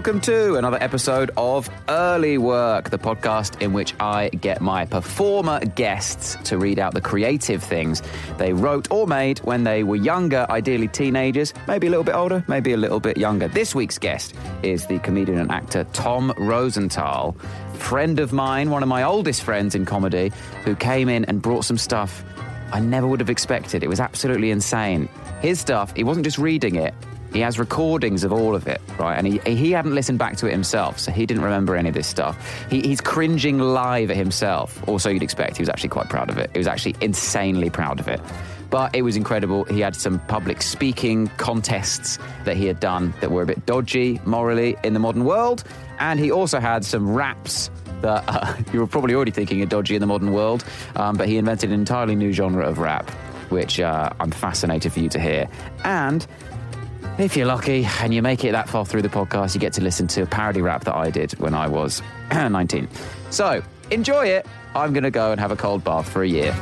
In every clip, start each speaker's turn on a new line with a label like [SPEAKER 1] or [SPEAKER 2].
[SPEAKER 1] Welcome to another episode of Early Work, the podcast in which I get my performer guests to read out the creative things they wrote or made when they were younger, ideally teenagers, maybe a little bit older, maybe a little bit younger. This week's guest is the comedian and actor Tom Rosenthal, friend of mine, one of my oldest friends in comedy, who came in and brought some stuff I never would have expected. It was absolutely insane. His stuff, he wasn't just reading it, he has recordings of all of it, right? And he, he hadn't listened back to it himself, so he didn't remember any of this stuff. He, he's cringing live at himself, Also, you'd expect. He was actually quite proud of it. He was actually insanely proud of it. But it was incredible. He had some public speaking contests that he had done that were a bit dodgy morally in the modern world. And he also had some raps that uh, you were probably already thinking are dodgy in the modern world. Um, but he invented an entirely new genre of rap, which uh, I'm fascinated for you to hear. And if you're lucky and you make it that far through the podcast, you get to listen to a parody rap that I did when I was 19. So enjoy it. I'm going to go and have a cold bath for a year.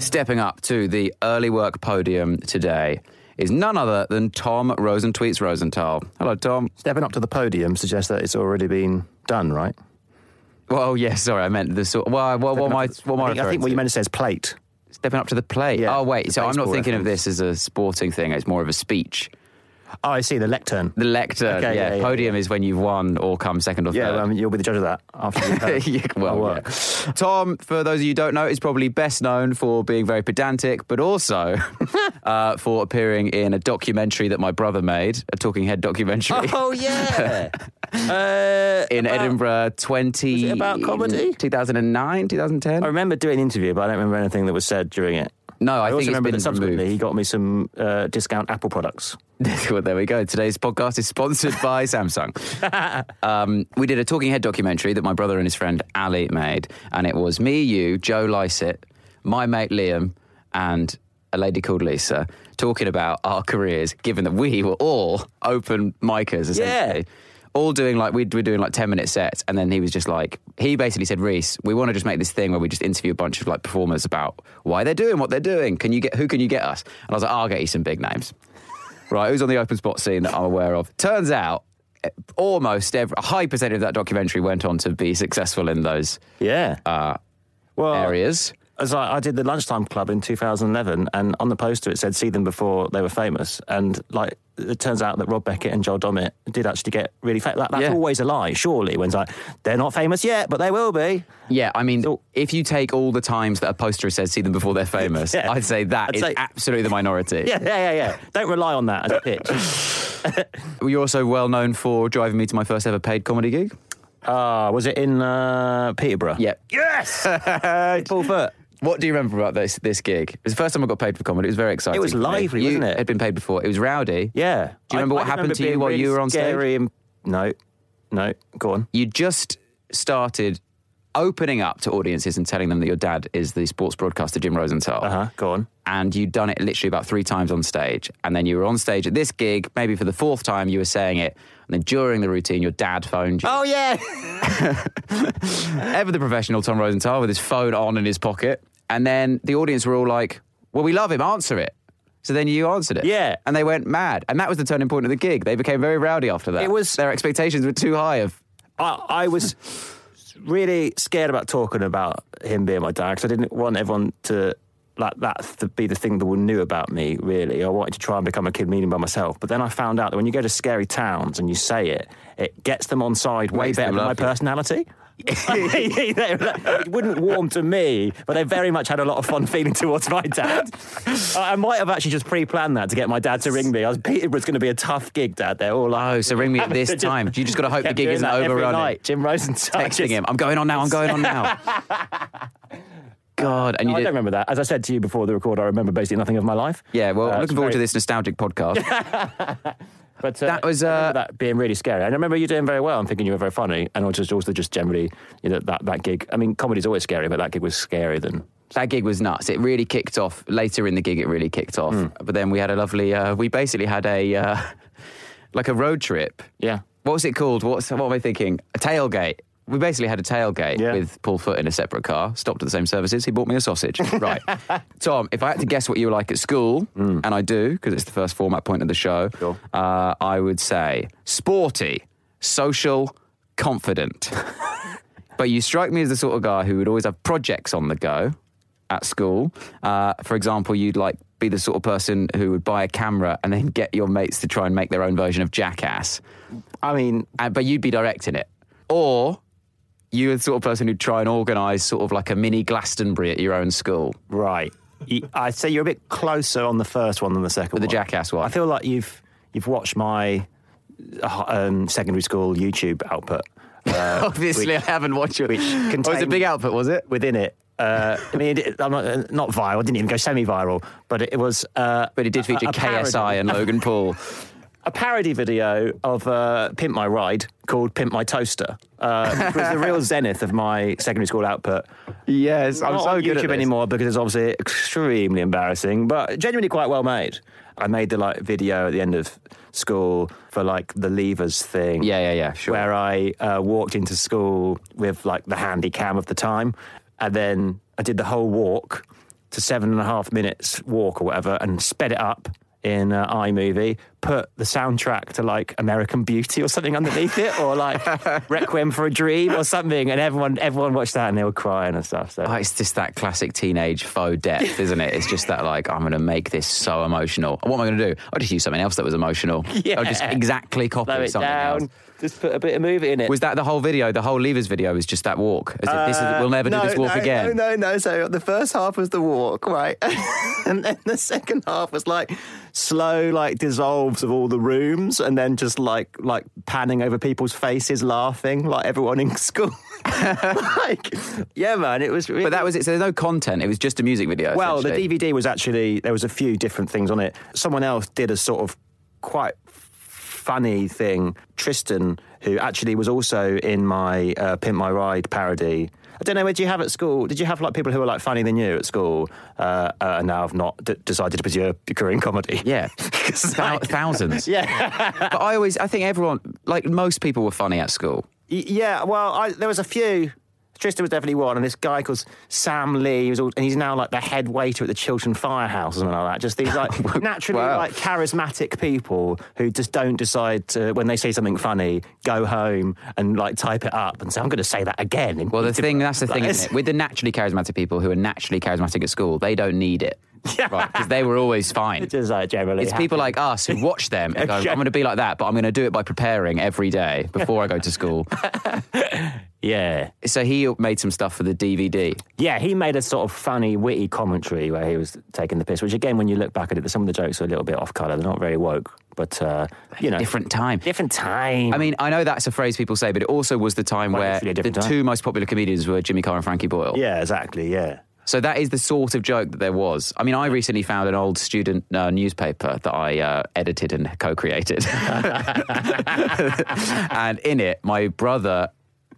[SPEAKER 1] Stepping up to the early work podium today is none other than Tom Rosentweets Rosenthal. Hello, Tom.
[SPEAKER 2] Stepping up to the podium suggests that it's already been done, right?
[SPEAKER 1] Well, yes, sorry, I meant the sort. Well, what, what, am I, what am I
[SPEAKER 2] I think, I think what you meant to say is plate.
[SPEAKER 1] Stepping up to the plate.
[SPEAKER 2] Yeah,
[SPEAKER 1] oh, wait. So I'm not thinking of this as a sporting thing. It's more of a speech.
[SPEAKER 2] Oh, I see, the lectern.
[SPEAKER 1] The lectern.
[SPEAKER 2] Okay,
[SPEAKER 1] yeah.
[SPEAKER 2] yeah, yeah,
[SPEAKER 1] Podium is when you've won or come second or
[SPEAKER 2] Yeah,
[SPEAKER 1] third.
[SPEAKER 2] um, you'll be the judge of that after you've heard
[SPEAKER 1] Yeah, well,
[SPEAKER 2] my
[SPEAKER 1] yeah. Tom, for those of you who don't know, is probably best known for being very pedantic, but also uh, for appearing in a documentary that my brother made, a talking head documentary.
[SPEAKER 2] Oh, yeah. uh,
[SPEAKER 1] In
[SPEAKER 2] about-
[SPEAKER 1] Edinburgh 20...
[SPEAKER 2] Was it about comedy?
[SPEAKER 1] 2009, 2010?
[SPEAKER 2] I remember doing an interview, but I don't remember anything that was said during it.
[SPEAKER 1] No, I,
[SPEAKER 2] I,
[SPEAKER 1] think
[SPEAKER 2] also remember
[SPEAKER 1] been
[SPEAKER 2] that subsequently
[SPEAKER 1] removed.
[SPEAKER 2] he got me some uh, discount Apple products.
[SPEAKER 1] well, there we go. Today's podcast is sponsored by Samsung. um, we did a talking head documentary that my brother and his friend Ali made, and it was me, you, Joe Lycett, my mate Liam, and a lady called Lisa talking about our careers, given that we were all open micers, essentially. All doing like we were doing like ten minute sets, and then he was just like he basically said, "Reese, we want to just make this thing where we just interview a bunch of like performers about why they're doing what they're doing. Can you get who can you get us?" And I was like, "I'll get you some big names." Right, who's on the open spot scene that I'm aware of? Turns out, eh, almost every, a high percentage of that documentary went on to be successful in those
[SPEAKER 2] Yeah.
[SPEAKER 1] uh,
[SPEAKER 2] well,
[SPEAKER 1] areas.
[SPEAKER 2] As I, I did the lunchtime club in 2011, and on the poster it said "See them before they were famous." And like, it turns out that Rob Beckett and Joel Dommett did actually get really famous. That, that's
[SPEAKER 1] Yeah.
[SPEAKER 2] always a lie, surely. When it's like they're not famous yet, but they will be.
[SPEAKER 1] Yeah, I mean,
[SPEAKER 2] So-
[SPEAKER 1] if you take all the times that a poster says "see them before they're famous,"
[SPEAKER 2] Yeah.
[SPEAKER 1] I'd say that
[SPEAKER 2] I'd
[SPEAKER 1] is
[SPEAKER 2] say-
[SPEAKER 1] absolutely the minority.
[SPEAKER 2] Yeah, yeah, yeah, yeah. Don't rely on that as a pitch.
[SPEAKER 1] were You're also well known for driving me to my first ever paid comedy gig.
[SPEAKER 2] Ah, was it in uh, Peterborough?
[SPEAKER 1] Yeah.
[SPEAKER 2] Yes. Paul Foot.
[SPEAKER 1] What do you remember about this this gig? It was the first time I got paid for comedy. It was very exciting.
[SPEAKER 2] It was lively,
[SPEAKER 1] you
[SPEAKER 2] wasn't it?
[SPEAKER 1] Had been paid before. It was rowdy.
[SPEAKER 2] Yeah.
[SPEAKER 1] Do you remember what happened to you while you were on stage?
[SPEAKER 2] And, no, no. Go on.
[SPEAKER 1] You just started opening up to audiences and telling them that your dad is the sports broadcaster Jim Rosenthal.
[SPEAKER 2] Uh huh. Go on.
[SPEAKER 1] and you'd done it literally about three times on stage. And then you were on stage at this gig, maybe for the fourth time, you were saying it. And then during the routine, your dad phoned you.
[SPEAKER 2] Oh yeah.
[SPEAKER 1] Ever the professional Tom Rosenthal with his phone on in his pocket. And then the audience were all like, well, we love him, answer it. So then you answered it.
[SPEAKER 2] Yeah.
[SPEAKER 1] And they went mad. And that was the turning point of the gig. They became very rowdy after that.
[SPEAKER 2] It was-
[SPEAKER 1] Their expectations were too high of.
[SPEAKER 2] I, I was really scared about talking about him being my dad because I didn't want everyone to like that to be the thing that one knew about me. Really, I wanted to try and become a comedian by myself. But then I found out that when you go to scary towns and you say it, it gets them on side way
[SPEAKER 1] Makes
[SPEAKER 2] better than my
[SPEAKER 1] you.
[SPEAKER 2] personality. it wouldn't warm to me, but they very much had a lot of fun feeling towards my dad. I I might have actually just pre-planned that to get my dad to ring me. I was Peterborough's going to be a tough gig, Dad. They're all like,
[SPEAKER 1] Oh, so ring me at this time. You just got to hope the gig isn't
[SPEAKER 2] that every
[SPEAKER 1] overrunning.
[SPEAKER 2] night. Jim Rosenthal
[SPEAKER 1] Texting
[SPEAKER 2] just-
[SPEAKER 1] him, I'm going on now, I'm going on now. God. And you
[SPEAKER 2] I
[SPEAKER 1] did,
[SPEAKER 2] don't remember that. As I said to you before the record, I remember basically nothing of my life.
[SPEAKER 1] Yeah, well,
[SPEAKER 2] Uh,
[SPEAKER 1] looking forward to this nostalgic podcast.
[SPEAKER 2] But uh,
[SPEAKER 1] That was, uh,
[SPEAKER 2] that being really scary. And I remember you doing very well. I'm thinking you were very funny, and also also just generally you know, that that gig. I mean, comedy's always scary, but that gig was scarier than.
[SPEAKER 1] that gig was nuts. It really kicked off later in the gig. It really kicked off. But then we had a lovely. Uh, we basically had a uh, like a road trip.
[SPEAKER 2] Yeah.
[SPEAKER 1] What was it called? What's what am I thinking? A tailgate. We basically had a tailgate
[SPEAKER 2] Yeah.
[SPEAKER 1] with Paul Foot in a separate car. Stopped at the same services. He bought me a sausage. right, Tom. If I had to guess what you were like at school, and I do because it's the first format point of the show,
[SPEAKER 2] Sure.
[SPEAKER 1] uh, I would say sporty, social, confident. But you strike me as the sort of guy who would always have projects on the go at school. Uh, for example, you'd like be the sort of person who would buy a camera and then get your mates to try and make their own version of Jackass.
[SPEAKER 2] I mean,
[SPEAKER 1] Uh, but you'd be directing it. Or you were the sort of person who'd try and organise sort of like a mini Glastonbury at your own school.
[SPEAKER 2] right. You- I'd say you're a bit closer on the first one than the second
[SPEAKER 1] With the
[SPEAKER 2] one.
[SPEAKER 1] Jackass one.
[SPEAKER 2] I feel like you've you've watched my uh, um, secondary school YouTube output. Uh,
[SPEAKER 1] Obviously,
[SPEAKER 2] which-
[SPEAKER 1] I haven't watched it.
[SPEAKER 2] which
[SPEAKER 1] oh, it's a big output, was it?
[SPEAKER 2] within it. Uh, I mean, it, I'm not, uh, not viral. Didn't even go semi-viral, but it, it was. Uh,
[SPEAKER 1] But it did feature
[SPEAKER 2] a- a
[SPEAKER 1] KSI
[SPEAKER 2] parody.
[SPEAKER 1] and Logan Paul.
[SPEAKER 2] a parody video of uh, Pimp My Ride called Pimp My Toaster, uh, which was the real zenith of my secondary school output.
[SPEAKER 1] Yes, I'm
[SPEAKER 2] Not
[SPEAKER 1] so
[SPEAKER 2] on
[SPEAKER 1] good
[SPEAKER 2] YouTube
[SPEAKER 1] at this.
[SPEAKER 2] anymore because it's obviously extremely embarrassing, but genuinely quite well made. I made the like video at the end of school for like the levers thing.
[SPEAKER 1] Yeah, yeah, yeah, sure.
[SPEAKER 2] Where I uh, walked into school with like the handy cam of the time, and then I did the whole walk to seven and a half minutes walk or whatever, and sped it up in uh, iMovie. Put the soundtrack to like American Beauty or something underneath it, or like Requiem for a Dream or something, and everyone everyone watched that and they were crying and stuff. So
[SPEAKER 1] Oh, it's just that classic teenage faux depth, isn't it? It's just that, like, I'm going to make this so emotional. What am I going to do? I'll just use something else that was emotional.
[SPEAKER 2] Yeah.
[SPEAKER 1] I'll just exactly copy
[SPEAKER 2] slow it
[SPEAKER 1] something
[SPEAKER 2] down.
[SPEAKER 1] else.
[SPEAKER 2] Just put a bit of movie in it.
[SPEAKER 1] Was that the whole video? The whole Levers video was just that walk? As if this is, we'll never do this walk
[SPEAKER 2] no,
[SPEAKER 1] again.
[SPEAKER 2] No, no, no. So the first half was the walk, right? and then the second half was like slow, like dissolves of all the rooms, and then just like like panning over people's faces, laughing, like everyone in school. like, yeah, man, it was. Really,
[SPEAKER 1] But that was it. So there's no content. It was just a music video.
[SPEAKER 2] well, the. DVD was actually there was a few different things on it. Someone else did a sort of quite funny thing. Tristan, who actually was also in my uh, Pimp My Ride parody. I don't know. Where did you have at school? Did you have like people who were like funny than you at school, uh, uh, and now have not d- decided to pursue a career in comedy?
[SPEAKER 1] Yeah, Thou- thousands.
[SPEAKER 2] yeah.
[SPEAKER 1] but I always, I think everyone, like most people, were funny at school.
[SPEAKER 2] Y- Yeah, well, I, there was a few. Tristan was definitely one, and this guy called Sam Lee, he was all, and he's now like the head waiter at the Chiltern Firehouse or something like that. Just these like naturally
[SPEAKER 1] Wow.
[SPEAKER 2] like charismatic people who just don't decide to, when they say something funny, go home and like type it up and say, "I'm going to say that again."
[SPEAKER 1] Well, the thing, that's the thing, isn't it? With the naturally charismatic people who are naturally charismatic at school, they don't need it.
[SPEAKER 2] Yeah.
[SPEAKER 1] Right, because they were always fine.
[SPEAKER 2] Like generally.
[SPEAKER 1] It's people like us who watch them and go, I'm going to be like that, but I'm going to do it by preparing every day before I go to school.
[SPEAKER 2] yeah,
[SPEAKER 1] so he made some stuff for the DVD.
[SPEAKER 2] yeah. He made a sort of funny, witty commentary where he was taking the piss. Which again, when you look back at it, some of the jokes are a little bit off color. They're not very woke, but uh, you know,
[SPEAKER 1] Different time.
[SPEAKER 2] different time.
[SPEAKER 1] I mean, I know that's a phrase people say, but it also was the time
[SPEAKER 2] Well,
[SPEAKER 1] where
[SPEAKER 2] it's really a
[SPEAKER 1] the
[SPEAKER 2] time.
[SPEAKER 1] two most popular comedians were Jimmy Carr and Frankie Boyle.
[SPEAKER 2] yeah, exactly. Yeah.
[SPEAKER 1] So that is the sort of joke that there was. I mean, I recently found an old student uh, newspaper that I uh, edited and co-created, and in it, my brother,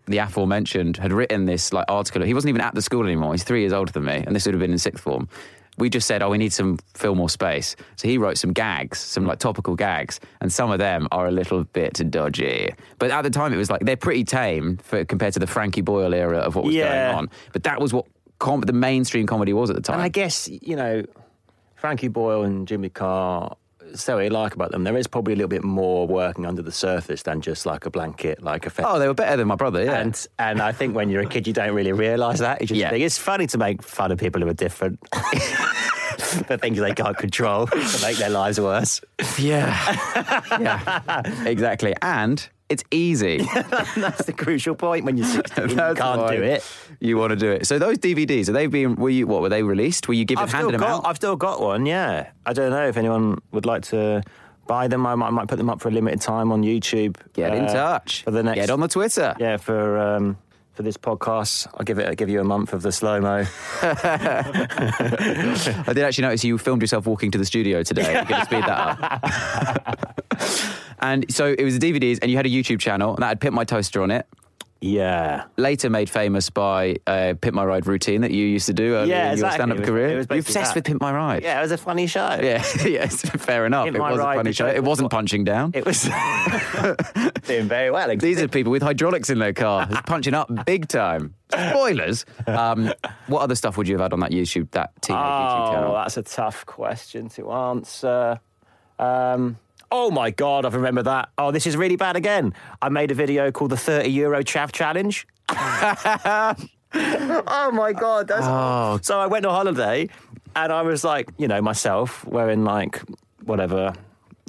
[SPEAKER 1] the aforementioned, had written this like article. He wasn't even at the school anymore. He's three years older than me, and this would have been in sixth form. We just said, "Oh, we need some fill more space." So he wrote some gags, some like topical gags, and some of them are a little bit dodgy. But at the time, it was like they're pretty tame for, compared to the Frankie Boyle era of what was
[SPEAKER 2] Yeah.
[SPEAKER 1] going on. But that was what com- the mainstream comedy was at the time.
[SPEAKER 2] And I guess, you know, Frankie Boyle and Jimmy Carr, so what you like about them, there is probably a little bit more working under the surface than just like a blanket, like a
[SPEAKER 1] oh, they were better than my brother. Yeah.
[SPEAKER 2] And and I think when you're a kid, you don't really realise that. You just
[SPEAKER 1] Yeah.
[SPEAKER 2] think it's funny to make fun of people who are different. the things they can't control to make their lives worse.
[SPEAKER 1] yeah, yeah, exactly. And it's easy.
[SPEAKER 2] That's the crucial point when you're 16. you can't do it.
[SPEAKER 1] You want to do it. So those DVDs are they being? Were you what? Were they released? Were you given
[SPEAKER 2] I've
[SPEAKER 1] handed
[SPEAKER 2] still,
[SPEAKER 1] them
[SPEAKER 2] got,
[SPEAKER 1] out?
[SPEAKER 2] I've still got one, yeah. I don't know if anyone would like to buy them. I might, I might put them up for a limited time on YouTube.
[SPEAKER 1] Get in
[SPEAKER 2] uh,
[SPEAKER 1] touch.
[SPEAKER 2] For the next,
[SPEAKER 1] Get on the Twitter.
[SPEAKER 2] Yeah, for um, for this podcast, I'll give it. I'll give you a month of the slow mo.
[SPEAKER 1] I did actually notice you filmed yourself walking to the studio today. You're going to speed that up. And so it was the DVDs, and you had a YouTube channel, and that had Pimp My Toaster on it.
[SPEAKER 2] yeah.
[SPEAKER 1] Later made famous by uh, Pimp My Ride routine that you used to do earlier
[SPEAKER 2] Yeah,
[SPEAKER 1] in your stand-up career.
[SPEAKER 2] was
[SPEAKER 1] You're obsessed
[SPEAKER 2] that.
[SPEAKER 1] with Pimp My Ride.
[SPEAKER 2] Yeah, it was a funny show.
[SPEAKER 1] Yeah, yes, fair enough.
[SPEAKER 2] Pit
[SPEAKER 1] it was
[SPEAKER 2] Ride,
[SPEAKER 1] a funny show. It
[SPEAKER 2] was
[SPEAKER 1] wasn't punching down.
[SPEAKER 2] It was doing very well.
[SPEAKER 1] These are people with hydraulics in their car. Punching up big time. Spoilers. Um, what other stuff would you have had on that YouTube, that YouTube
[SPEAKER 2] Oh,
[SPEAKER 1] channel?
[SPEAKER 2] that's a tough question to answer. Um, oh my God, I've remembered that. Oh, this is really bad again. I made a video called the 30 Euro Chav Challenge. oh my God. That's...
[SPEAKER 1] Oh.
[SPEAKER 2] So I went on holiday and I was like, you know, myself wearing like whatever.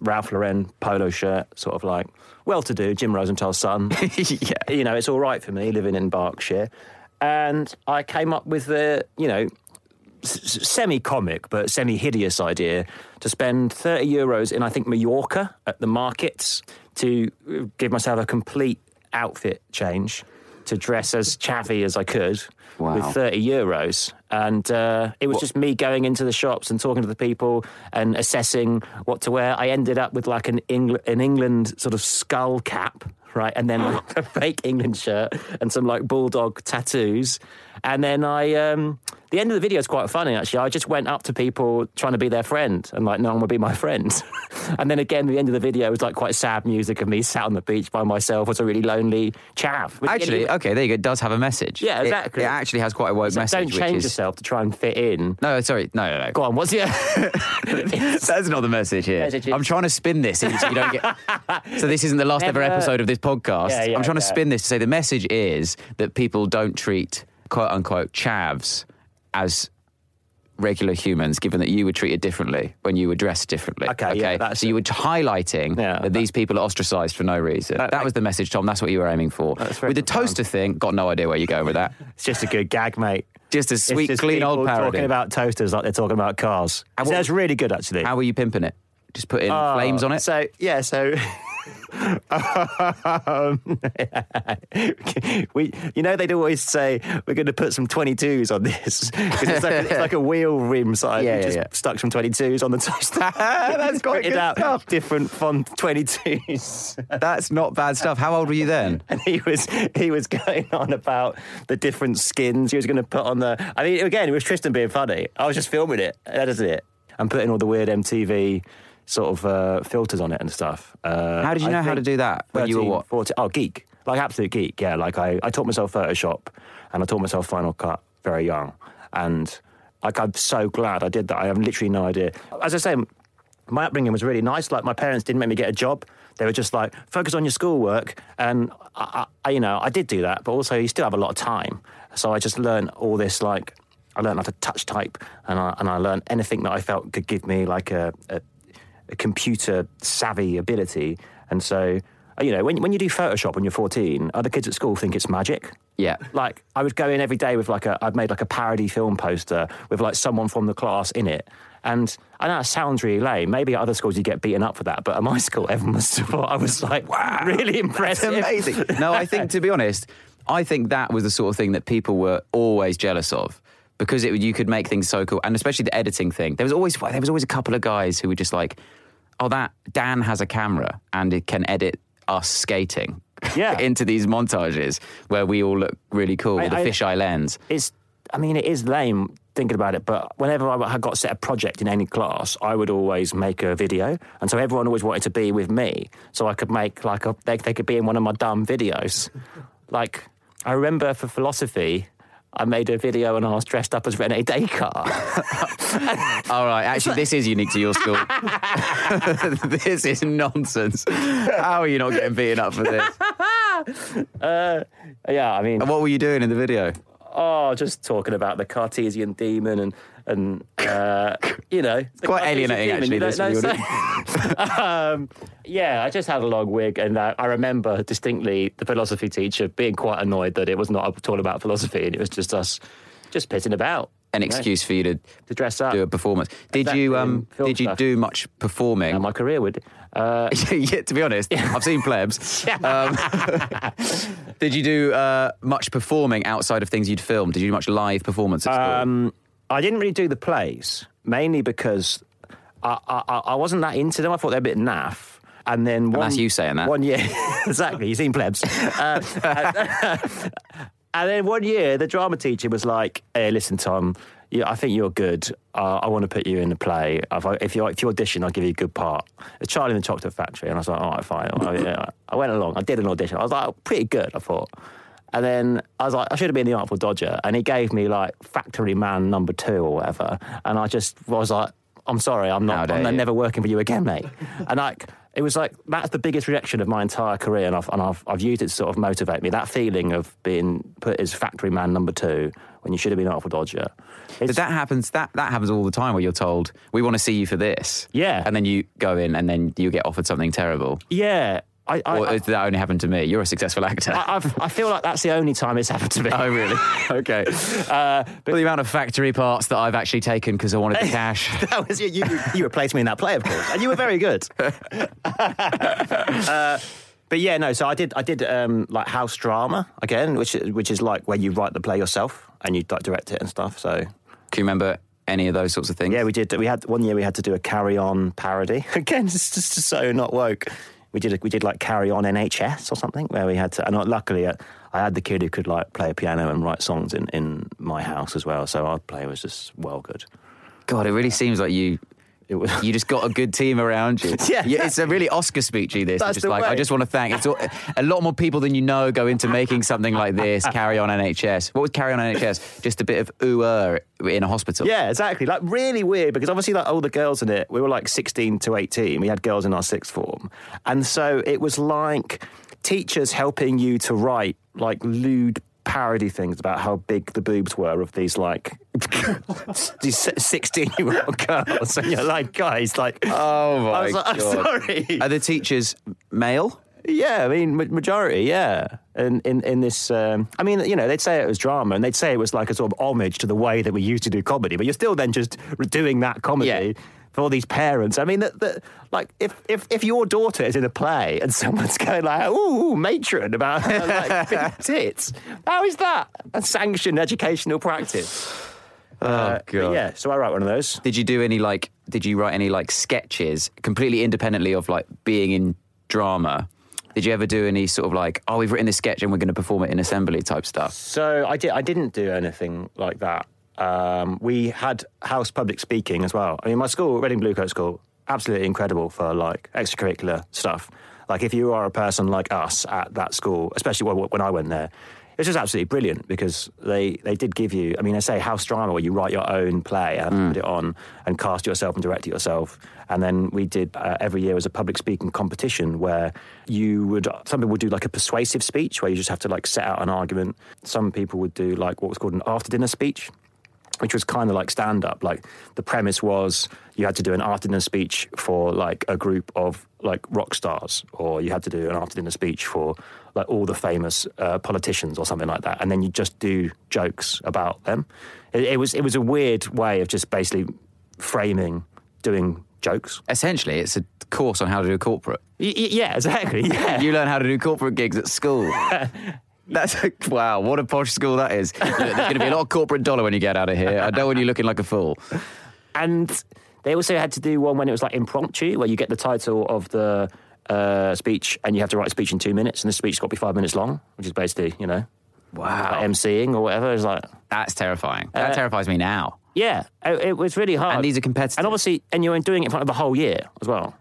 [SPEAKER 2] Ralph Lauren polo shirt, sort of like well to do, Jim Rosenthal's son.
[SPEAKER 1] yeah.
[SPEAKER 2] you know, it's all right for me living in Berkshire. And I came up with the, you know, semi comic but semi hideous idea to spend 30 euros in, I think, Mallorca at the markets to uh, give myself a complete outfit change to dress as chavvy as I could
[SPEAKER 1] Wow.
[SPEAKER 2] with 30 euros. And uh, it was just me going into the shops and talking to the people and assessing what to wear. I ended up with like an, Engl- an England sort of skull cap. Right, and then like a fake England shirt and some like bulldog tattoos, and then I, um, the end of the video is quite funny actually. I just went up to people trying to be their friend, and like no one would be my friend. and then again, the end of the video was like quite sad music of me sat on the beach by myself as a really lonely chav. Which
[SPEAKER 1] Actually,
[SPEAKER 2] again,
[SPEAKER 1] okay, there you go. It does have a message.
[SPEAKER 2] Yeah, exactly.
[SPEAKER 1] It, actually has quite a woke
[SPEAKER 2] so
[SPEAKER 1] message.
[SPEAKER 2] don't change
[SPEAKER 1] is-
[SPEAKER 2] yourself to try and fit in.
[SPEAKER 1] No, sorry, no, no, no.
[SPEAKER 2] Go on, what's your?
[SPEAKER 1] That's not the message here.
[SPEAKER 2] Message is-
[SPEAKER 1] I'm trying to spin this so you don't get. so this isn't the last ever episode of this podcast.
[SPEAKER 2] Yeah, yeah,
[SPEAKER 1] I'm trying to spin this to say the message is that people don't treat quote unquote chavs as regular humans, given that you were treated differently when you were dressed differently.
[SPEAKER 2] Okay, yeah, that's
[SPEAKER 1] so you were highlighting
[SPEAKER 2] Yeah,
[SPEAKER 1] that these people are ostracised for no reason.
[SPEAKER 2] That-
[SPEAKER 1] That, was the message, Tom. That's what you were aiming for. With the toaster thing, got no idea where you're going with that.
[SPEAKER 2] It's just a good gag, mate.
[SPEAKER 1] Just a sweet,
[SPEAKER 2] just
[SPEAKER 1] clean old parody.
[SPEAKER 2] Talking about toasters like they're talking about cars.
[SPEAKER 1] What-
[SPEAKER 2] That's really good, actually.
[SPEAKER 1] How were you pimping it? Just putting
[SPEAKER 2] Oh,
[SPEAKER 1] flames on it?
[SPEAKER 2] So yeah, so um, we, you know, they'd always say we're going to put some 22s on this 'Cause it's, like, it's like a wheel rim side.
[SPEAKER 1] Yeah, yeah,
[SPEAKER 2] just
[SPEAKER 1] yeah.
[SPEAKER 2] stuck some 22s on the toaster.
[SPEAKER 1] That's quite good
[SPEAKER 2] out
[SPEAKER 1] stuff.
[SPEAKER 2] different font 22s.
[SPEAKER 1] That's not bad stuff. How old were you then?
[SPEAKER 2] and he was he was going on about the different skins he was going to put on the. I mean, again, it was Tristan being funny. I was just filming it, editing it, and putting all the weird MTV sort of uh, filters on it and stuff. Uh,
[SPEAKER 1] How did you know how to do that when you were what?
[SPEAKER 2] 14 oh, geek, like absolute geek. Yeah, like I, I taught myself Photoshop, and I taught myself Final Cut very young, and like I'm so glad I did that. I have literally no idea. As I say, my upbringing was really nice. Like my parents didn't make me get a job. They were just like, focus on your schoolwork. And I, I, you know, I did do that, but also you still have a lot of time. So I just learned all this, like, I learned how to touch type and I, and I learned anything that I felt could give me like a, a computer savvy ability. And so, uh, you know, when, when you do Photoshop when you're 14, other kids at school think it's magic.
[SPEAKER 1] Yeah.
[SPEAKER 2] Like I would go in every day with like a I'd made like a parody film poster with like someone from the class in it. And I know it sounds really lame. Maybe at other schools you get beaten up for that, but at my school everyone was I was like wow, really impressive.
[SPEAKER 1] amazing. no, I think to be honest, I think that was the sort of thing that people were always jealous of because it, you could make things so cool, and especially the editing thing. There was always there was always a couple of guys who were just like, "Oh, that Dan has a camera and it can edit us skating."
[SPEAKER 2] Yeah.
[SPEAKER 1] into these montages where we all look really cool
[SPEAKER 2] I-
[SPEAKER 1] with a fisheye lens.
[SPEAKER 2] it's I mean it is lame thinking about it, but whenever I had got set a project in any class, I would always make a video, and so everyone always wanted to be with me, so I could make like a they, they could be in one of my dumb videos. like I remember for philosophy. I made a video and I was dressed up as Rene Descartes.
[SPEAKER 1] All right, actually, this is unique to your school. this is nonsense. How are you not getting beaten up for this?
[SPEAKER 2] Uh, yeah, I mean,
[SPEAKER 1] And what were you doing in the video?
[SPEAKER 2] oh, just talking about the Cartesian demon and and uh, you know, it's
[SPEAKER 1] quite alienating, actually, this
[SPEAKER 2] um, yeah, I just had a long wig, and uh, I remember distinctly the philosophy teacher being quite annoyed that it was not at all about philosophy, and it was just us just pissing about.
[SPEAKER 1] An
[SPEAKER 2] know,
[SPEAKER 1] excuse for you to
[SPEAKER 2] to dress up.
[SPEAKER 1] do a performance. Did
[SPEAKER 2] Exactly,
[SPEAKER 1] you um? Did you
[SPEAKER 2] stuff.
[SPEAKER 1] do much performing?
[SPEAKER 2] And my career would. Uh,
[SPEAKER 1] yeah, to be honest, I've seen plebs. Um, did you do uh, much performing outside of things you'd filmed? Did you do much live performance?
[SPEAKER 2] Um, I didn't really do the plays, mainly because I, I, I wasn't that into them. I thought they were a bit naff. And then one,
[SPEAKER 1] that's you saying that.
[SPEAKER 2] One year, exactly. You've seen plebs. Uh, and then one year, the drama teacher was like, "Hey, listen, Tom, you, I think you're good. Uh, I want to put you in the play. If, I, if you if you audition, I'll give you a good part." It's Charlie in the Chocolate Factory, and I was like, "All right, fine." I, yeah. I went along. I did an audition. I was like, "Pretty good," I thought. And then I was like, I should have been the Artful Dodger. And he gave me like Factory Man number two or whatever. And I just was like, I'm sorry, I'm not, I'm
[SPEAKER 1] you.
[SPEAKER 2] never working for you again, mate. and like, it was like, that's the biggest rejection of my entire career. And I've, and I've, I've used it to sort of motivate me. That feeling of being put as Factory Man number two when you should have been Artful Dodger.
[SPEAKER 1] but that happens. That that happens all the time. Where you're told we want to see you for this.
[SPEAKER 2] Yeah.
[SPEAKER 1] and then you go in, and then you get offered something terrible.
[SPEAKER 2] yeah. I, I,
[SPEAKER 1] or
[SPEAKER 2] I,
[SPEAKER 1] that only happen to me? You're a successful actor.
[SPEAKER 2] I, I've, I feel like that's the only time it's happened to me.
[SPEAKER 1] Oh, really? okay.
[SPEAKER 2] Uh,
[SPEAKER 1] But the amount of factory parts that I've actually taken because I wanted the cash.
[SPEAKER 2] that was you, you. You replaced me in that play, of course, and you were very good. Uh, but yeah, no. So I did. I did um, like house drama again, which which is like where you write the play yourself and you like direct it and stuff. So
[SPEAKER 1] Can you remember any of those sorts of things?
[SPEAKER 2] yeah, we did. We had one year we had to do a Carry On parody. Again, it's just so not woke. We did. A, we did like Carry On NHS or something where we had to. And luckily, uh, I had the kid who could like play a piano and write songs in in my house as well. So our play was just well good.
[SPEAKER 1] God, it really seems like you.
[SPEAKER 2] It was.
[SPEAKER 1] You just got a good team around you.
[SPEAKER 2] Yeah.
[SPEAKER 1] it's a really Oscar speechy. This,
[SPEAKER 2] That's
[SPEAKER 1] just
[SPEAKER 2] the
[SPEAKER 1] like I just want to thank. It's all, a lot more people than you know go into making something like this. Carry on NHS. What was Carry on NHS? Just a bit of ooh in a hospital.
[SPEAKER 2] Yeah, exactly. Like really weird because obviously, like all the girls in it, we were like sixteen to eighteen. We had girls in our sixth form, and so it was like teachers helping you to write like lewd parody things about how big the boobs were of these like these sixteen-year-old girls, and you're like, guys, like,
[SPEAKER 1] Oh my
[SPEAKER 2] I was like, I'm
[SPEAKER 1] god.
[SPEAKER 2] sorry.
[SPEAKER 1] Are the teachers male?
[SPEAKER 2] Yeah, I mean, majority, yeah. And in, in this, um, I mean, you know, they'd say it was drama and they'd say it was like a sort of homage to the way that we used to do comedy, but you're still then just doing that comedy.
[SPEAKER 1] Yeah.
[SPEAKER 2] For all these parents, I mean, that, that like if, if if your daughter is in a play and someone's going like, "Ooh, matron," about her, like big tits, how is that a sanctioned educational practice?
[SPEAKER 1] Oh
[SPEAKER 2] Uh,
[SPEAKER 1] god.
[SPEAKER 2] yeah, so I write one of those.
[SPEAKER 1] Did you do any like? Did you write any like sketches completely independently of like being in drama? Did you ever do any sort of like, oh, we've written this sketch and we're going to perform it in assembly type stuff?
[SPEAKER 2] So I did. I didn't do anything like that. Um, we had house public speaking as well. I mean, my school, Reading Bluecoat School, absolutely incredible for like extracurricular stuff. Like if you are a person like us at that school, especially when, I went there, it was just absolutely brilliant because they, they did give you. I mean, I say house drama where you write your own play and put it on and cast yourself and direct it yourself. And then we did uh, every year as a public speaking competition where you would some people would do like a persuasive speech where you just have to like set out an argument. Some people would do like what was called an after dinner speech which was kind of like stand up. Like the premise was you had to do an after dinner speech for like a group of like rock stars, or you had to do an after dinner speech for like all the famous uh, politicians or something like that, and then you just do jokes about them. It, it was it was a weird way of just basically framing doing jokes.
[SPEAKER 1] Essentially, it's a course on how to do corporate.
[SPEAKER 2] Y- yeah, exactly. Yeah.
[SPEAKER 1] You learn how to do corporate gigs at school. That's wow! What a posh school that is. There's going to be a lot of corporate dollar when you get out of here. I don't want you looking like a fool.
[SPEAKER 2] And they also had to do one when it was like impromptu, where you get the title of the uh, speech and you have to write a speech in two minutes, and the speech's got to be five minutes long, which is basically, you know,
[SPEAKER 1] Wow,
[SPEAKER 2] like MCing or whatever. It's like,
[SPEAKER 1] that's terrifying. That
[SPEAKER 2] Uh,
[SPEAKER 1] terrifies me now.
[SPEAKER 2] yeah, it, it was really hard.
[SPEAKER 1] And these are competitive.
[SPEAKER 2] And obviously, and you're doing it in front of the whole year as well.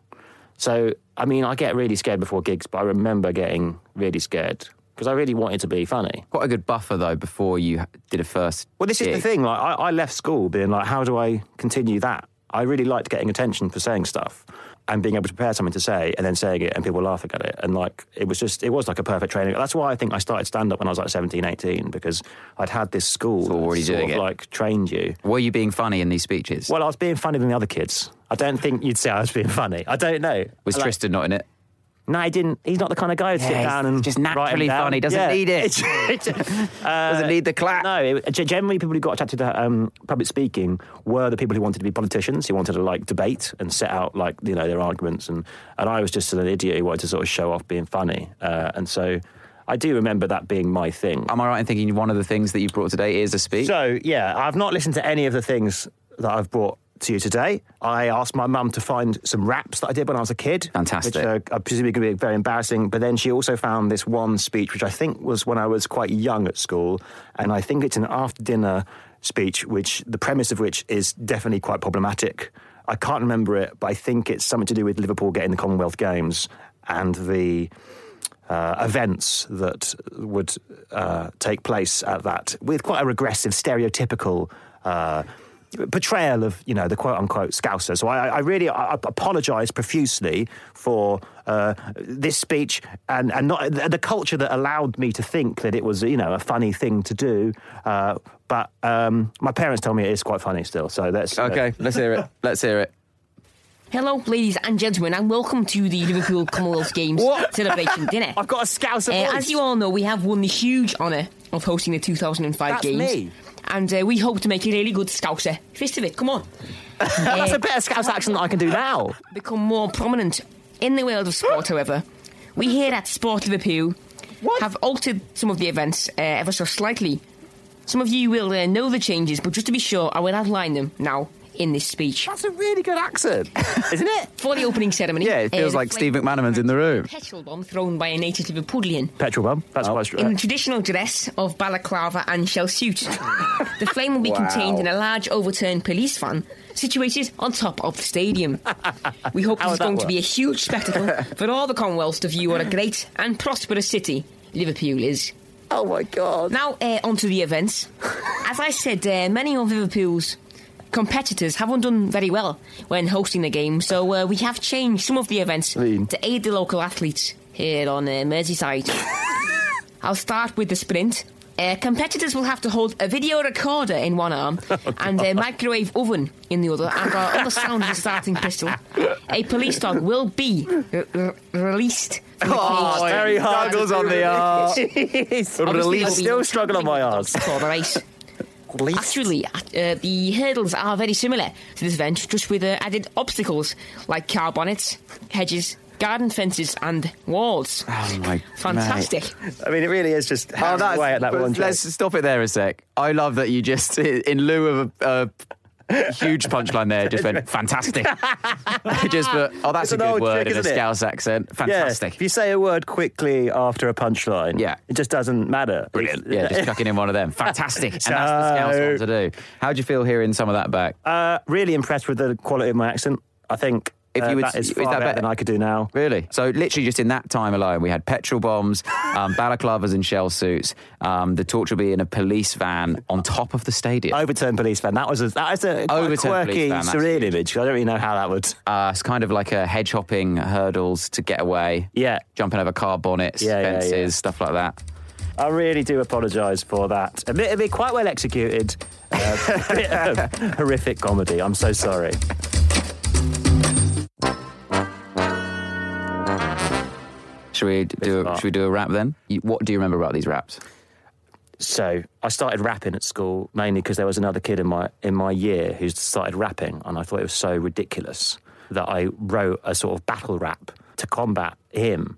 [SPEAKER 2] So, I mean, I get really scared before gigs, but I remember getting really scared because I really wanted to be funny.
[SPEAKER 1] Quite a good buffer though before you did a first.
[SPEAKER 2] Well, this is the thing. Like, I, I left school being like, how do I continue that? I really liked getting attention for saying stuff and being able to prepare something to say and then saying it and people laughing at it. And like, it was just, it was like a perfect training. That's why I think I started stand up when I was like 17, 18, because I'd had this school
[SPEAKER 1] So already
[SPEAKER 2] sort
[SPEAKER 1] doing
[SPEAKER 2] of
[SPEAKER 1] it.
[SPEAKER 2] like trained you.
[SPEAKER 1] Were you being funny in these speeches?
[SPEAKER 2] Well, I was being funnier than the other kids. I don't think you'd say I was being funny. I don't know.
[SPEAKER 1] was
[SPEAKER 2] Like,
[SPEAKER 1] Tristan not in it?
[SPEAKER 2] No, he didn't. He's not the kind of guy who'd sit
[SPEAKER 1] Yeah, he's
[SPEAKER 2] down and
[SPEAKER 1] just naturally funny, doesn't
[SPEAKER 2] Yeah.
[SPEAKER 1] need it.
[SPEAKER 2] It's-
[SPEAKER 1] Doesn't need the clap.
[SPEAKER 2] No, it, generally people who got attracted to um, public speaking were the people who wanted to be politicians, who wanted to like debate and set out like you know their arguments, and and I was just an idiot who wanted to sort of show off being funny, uh, and so I do remember that being my thing.
[SPEAKER 1] Am I right in thinking one of the things that you brought today is a speech?
[SPEAKER 2] So yeah, I've not listened to any of the things that I've brought to you today. I asked my mum to find some raps that I did when I was a kid.
[SPEAKER 1] Fantastic.
[SPEAKER 2] Which uh, I presume are going to be very embarrassing. But then she also found this one speech, which I think was when I was quite young at school, and I think it's an after dinner speech, which the premise of which is definitely quite problematic. I can't remember it, but I think it's something to do with Liverpool getting the Commonwealth Games and the uh, events that would uh, take place at that, with quite a regressive, stereotypical uh, portrayal of you know the quote unquote Scouser. So I, I really I, I apologise profusely for uh, this speech and and not the, the culture that allowed me to think that it was you know a funny thing to do. Uh, but um, my parents tell me it is quite funny still. So that's
[SPEAKER 1] Okay, let's hear it. Let's hear it.
[SPEAKER 3] Hello, ladies and gentlemen, and welcome to the Liverpool Commonwealth Games
[SPEAKER 2] What?
[SPEAKER 3] celebration dinner.
[SPEAKER 2] I've got a Scouser
[SPEAKER 3] Uh, as you all know, we have won the huge honour of hosting the 2005
[SPEAKER 2] That's
[SPEAKER 3] Games.
[SPEAKER 2] me.
[SPEAKER 3] And uh, we hope to make a really good Scouser. Fist of it, come on.
[SPEAKER 2] that's a better Scouse accent than I can do now.
[SPEAKER 3] become more prominent in the world of sport, however. We here at Sport Liverpool have altered some of the events uh, ever so slightly. Some of you will uh, know the changes, but just to be sure, I will outline them now in this speech.
[SPEAKER 2] That's a really good accent, isn't it?
[SPEAKER 3] For the opening ceremony,
[SPEAKER 1] Yeah, it
[SPEAKER 3] uh,
[SPEAKER 1] feels
[SPEAKER 3] the
[SPEAKER 1] like Steve McManaman's in the room.
[SPEAKER 3] Petrol bomb thrown by a native Liverpudlian.
[SPEAKER 2] Petrol bomb. That's
[SPEAKER 1] Oh.
[SPEAKER 2] quite true.
[SPEAKER 3] In the traditional dress of balaclava and shell suit. the flame will be contained in a large overturned police van situated on top of the stadium. We hope this is
[SPEAKER 2] that
[SPEAKER 3] going to be a huge spectacle for all the Commonwealth to view what a great and prosperous city Liverpool is.
[SPEAKER 2] Oh my god.
[SPEAKER 3] Now, uh, on to the events. As I said, uh, many of Liverpool's competitors haven't done very well when hosting the game, so uh, we have changed some of the events
[SPEAKER 2] Lean.
[SPEAKER 3] to aid the local athletes here on uh, Merseyside. I'll start with the sprint. Uh, competitors will have to hold a video recorder in one arm and a microwave oven in the other, and on the sound of the starting pistol. A police dog will be re- re- released.
[SPEAKER 2] Oh, hard.
[SPEAKER 1] Struggles on the arse.
[SPEAKER 2] Release. Still struggling on my arse.
[SPEAKER 3] For the race. Actually, uh, the hurdles are very similar to this event, just with uh, added obstacles like car bonnets, hedges, garden fences, and walls.
[SPEAKER 1] Oh my
[SPEAKER 3] Fantastic.
[SPEAKER 2] I mean, it really is just
[SPEAKER 1] Oh, that's,
[SPEAKER 2] away at that one.
[SPEAKER 1] let's
[SPEAKER 2] track.
[SPEAKER 1] stop it there a sec. I love that you just, in lieu of a, a huge punchline there, just went fantastic. just put, oh, that's
[SPEAKER 2] It's
[SPEAKER 1] a good word
[SPEAKER 2] trick,
[SPEAKER 1] in a? Scouse accent.
[SPEAKER 2] Yeah,
[SPEAKER 1] Fantastic.
[SPEAKER 2] if you say a word quickly after a punchline,
[SPEAKER 1] Yeah.
[SPEAKER 2] it just doesn't matter.
[SPEAKER 1] Brilliant. Yeah, just chucking in one of them. Fantastic. And that's the Scouse one to do. How'd you feel hearing some of that back?
[SPEAKER 2] Uh, really impressed with the quality of my accent. I think
[SPEAKER 1] If
[SPEAKER 2] uh,
[SPEAKER 1] would-
[SPEAKER 2] that is
[SPEAKER 1] is that
[SPEAKER 2] better than I could do now.
[SPEAKER 1] Really? So literally just in that time alone, we had petrol bombs, um, balaclavas and shell suits, um, the torch will be in a police van on top of the stadium.
[SPEAKER 2] Overturned police van. That was a, that was a, quite a
[SPEAKER 1] Overturned
[SPEAKER 2] quirky,
[SPEAKER 1] van,
[SPEAKER 2] surreal image. I don't really know how that would.
[SPEAKER 1] Uh, it's kind of like a hedge hopping hurdles to get away.
[SPEAKER 2] Yeah.
[SPEAKER 1] Jumping over car bonnets,
[SPEAKER 2] Yeah, yeah,
[SPEAKER 1] fences,
[SPEAKER 2] yeah.
[SPEAKER 1] stuff like that.
[SPEAKER 2] I really do apologise for that. Admittedly, quite well executed. Uh, bit of horrific comedy. I'm so sorry.
[SPEAKER 1] Should we do? A, should we do a rap then? What do you remember about these raps?
[SPEAKER 2] So I started rapping at school mainly because there was another kid in my in my year who started rapping, and I thought it was so ridiculous that I wrote a sort of battle rap to combat him,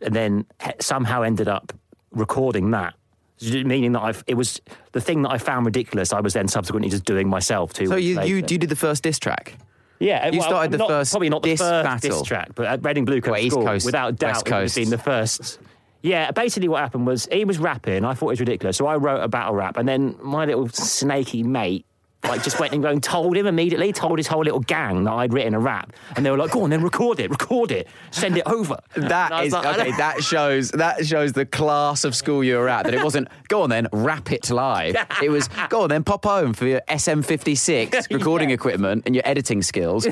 [SPEAKER 2] and then somehow ended up recording that. Meaning that I've, it was the thing that I found ridiculous. I was then subsequently just doing myself too.
[SPEAKER 1] So you, you you did the first diss track.
[SPEAKER 2] Yeah,
[SPEAKER 1] You
[SPEAKER 2] well,
[SPEAKER 1] started the
[SPEAKER 2] not-
[SPEAKER 1] first
[SPEAKER 2] probably not the first
[SPEAKER 1] battle.
[SPEAKER 2] diss track, but uh, at Reading Blue Coat
[SPEAKER 1] Well,
[SPEAKER 2] School,
[SPEAKER 1] Coast,
[SPEAKER 2] without doubt, it would have
[SPEAKER 1] Coast.
[SPEAKER 2] been the first. Yeah, basically what happened was he was rapping. I thought it was ridiculous, so I wrote a battle rap, and then my little snaky mate. Like just went and go and told him immediately, told his whole little gang that I'd written a rap, and they were like, "Go on, then record it, record it, send it over." And I
[SPEAKER 1] That
[SPEAKER 2] was
[SPEAKER 1] is
[SPEAKER 2] like,
[SPEAKER 1] okay. That shows that shows the class of school you were at. That it wasn't go on then rap it live. It was go on then pop home for your SM56 recording
[SPEAKER 2] Yeah.
[SPEAKER 1] equipment and your editing skills.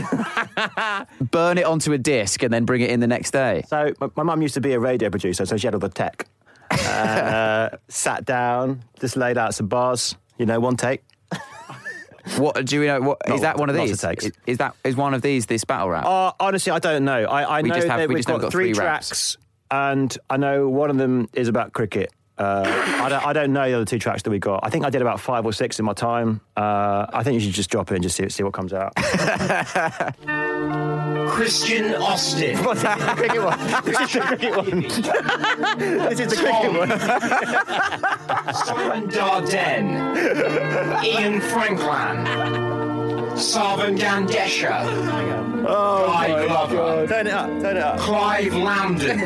[SPEAKER 1] burn it onto a disc and then bring it in the next day.
[SPEAKER 2] So my, my mum used to be a radio producer, so she had all the tech. uh, sat down, just laid out some bars. You know, one take.
[SPEAKER 1] What do we know? What is
[SPEAKER 2] Not-
[SPEAKER 1] that? One of
[SPEAKER 2] lots of
[SPEAKER 1] these?
[SPEAKER 2] takes.
[SPEAKER 1] Is, is that is one of these this battle rap?
[SPEAKER 2] Uh, honestly, I don't know. I, I
[SPEAKER 1] We
[SPEAKER 2] know
[SPEAKER 1] just have-
[SPEAKER 2] that
[SPEAKER 1] we
[SPEAKER 2] we've
[SPEAKER 1] just
[SPEAKER 2] got,
[SPEAKER 1] got
[SPEAKER 2] three,
[SPEAKER 1] three
[SPEAKER 2] tracks, and I know one of them is about cricket. Uh, I, don't, I don't know the other two tracks that we got. I think I did about five or six in my time. Uh, I think you should just drop it and just see, see what comes out.
[SPEAKER 4] Christian Austin.
[SPEAKER 2] What's that? The cricket one. This is the cricket one. this is the cricket one.
[SPEAKER 4] Simon Dardenne. Ian Franklin. Sarvan Gandesha. Oh Guy Glover.
[SPEAKER 2] Turn it up, turn it up.
[SPEAKER 4] Clive Lambden.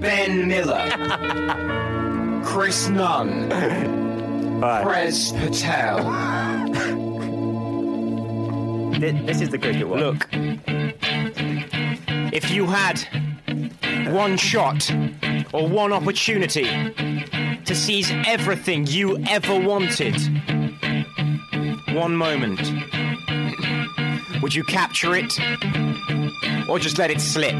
[SPEAKER 4] ben Miller. Chris Nunn. Prez Patel.
[SPEAKER 2] Thi- This is the cricket one.
[SPEAKER 4] Look, if you had one shot or one opportunity to seize everything you ever wanted, one moment, would you capture it or just let it slip?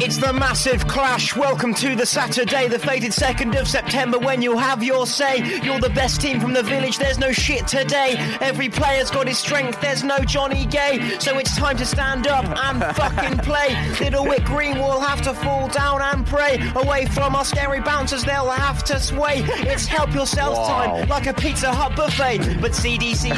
[SPEAKER 4] It's the massive clash. Welcome to the Saturday, the fated 2nd of September, when you'll have your say. You're the best team from the village, there's no shit today. Every player's got his strength, there's no Johnny Gay. So it's time to stand up and fucking play. Littlewick Green will have to fall down and pray. Away from our scary bouncers, they'll have to sway. It's help yourselves time, like a Pizza Hut buffet. But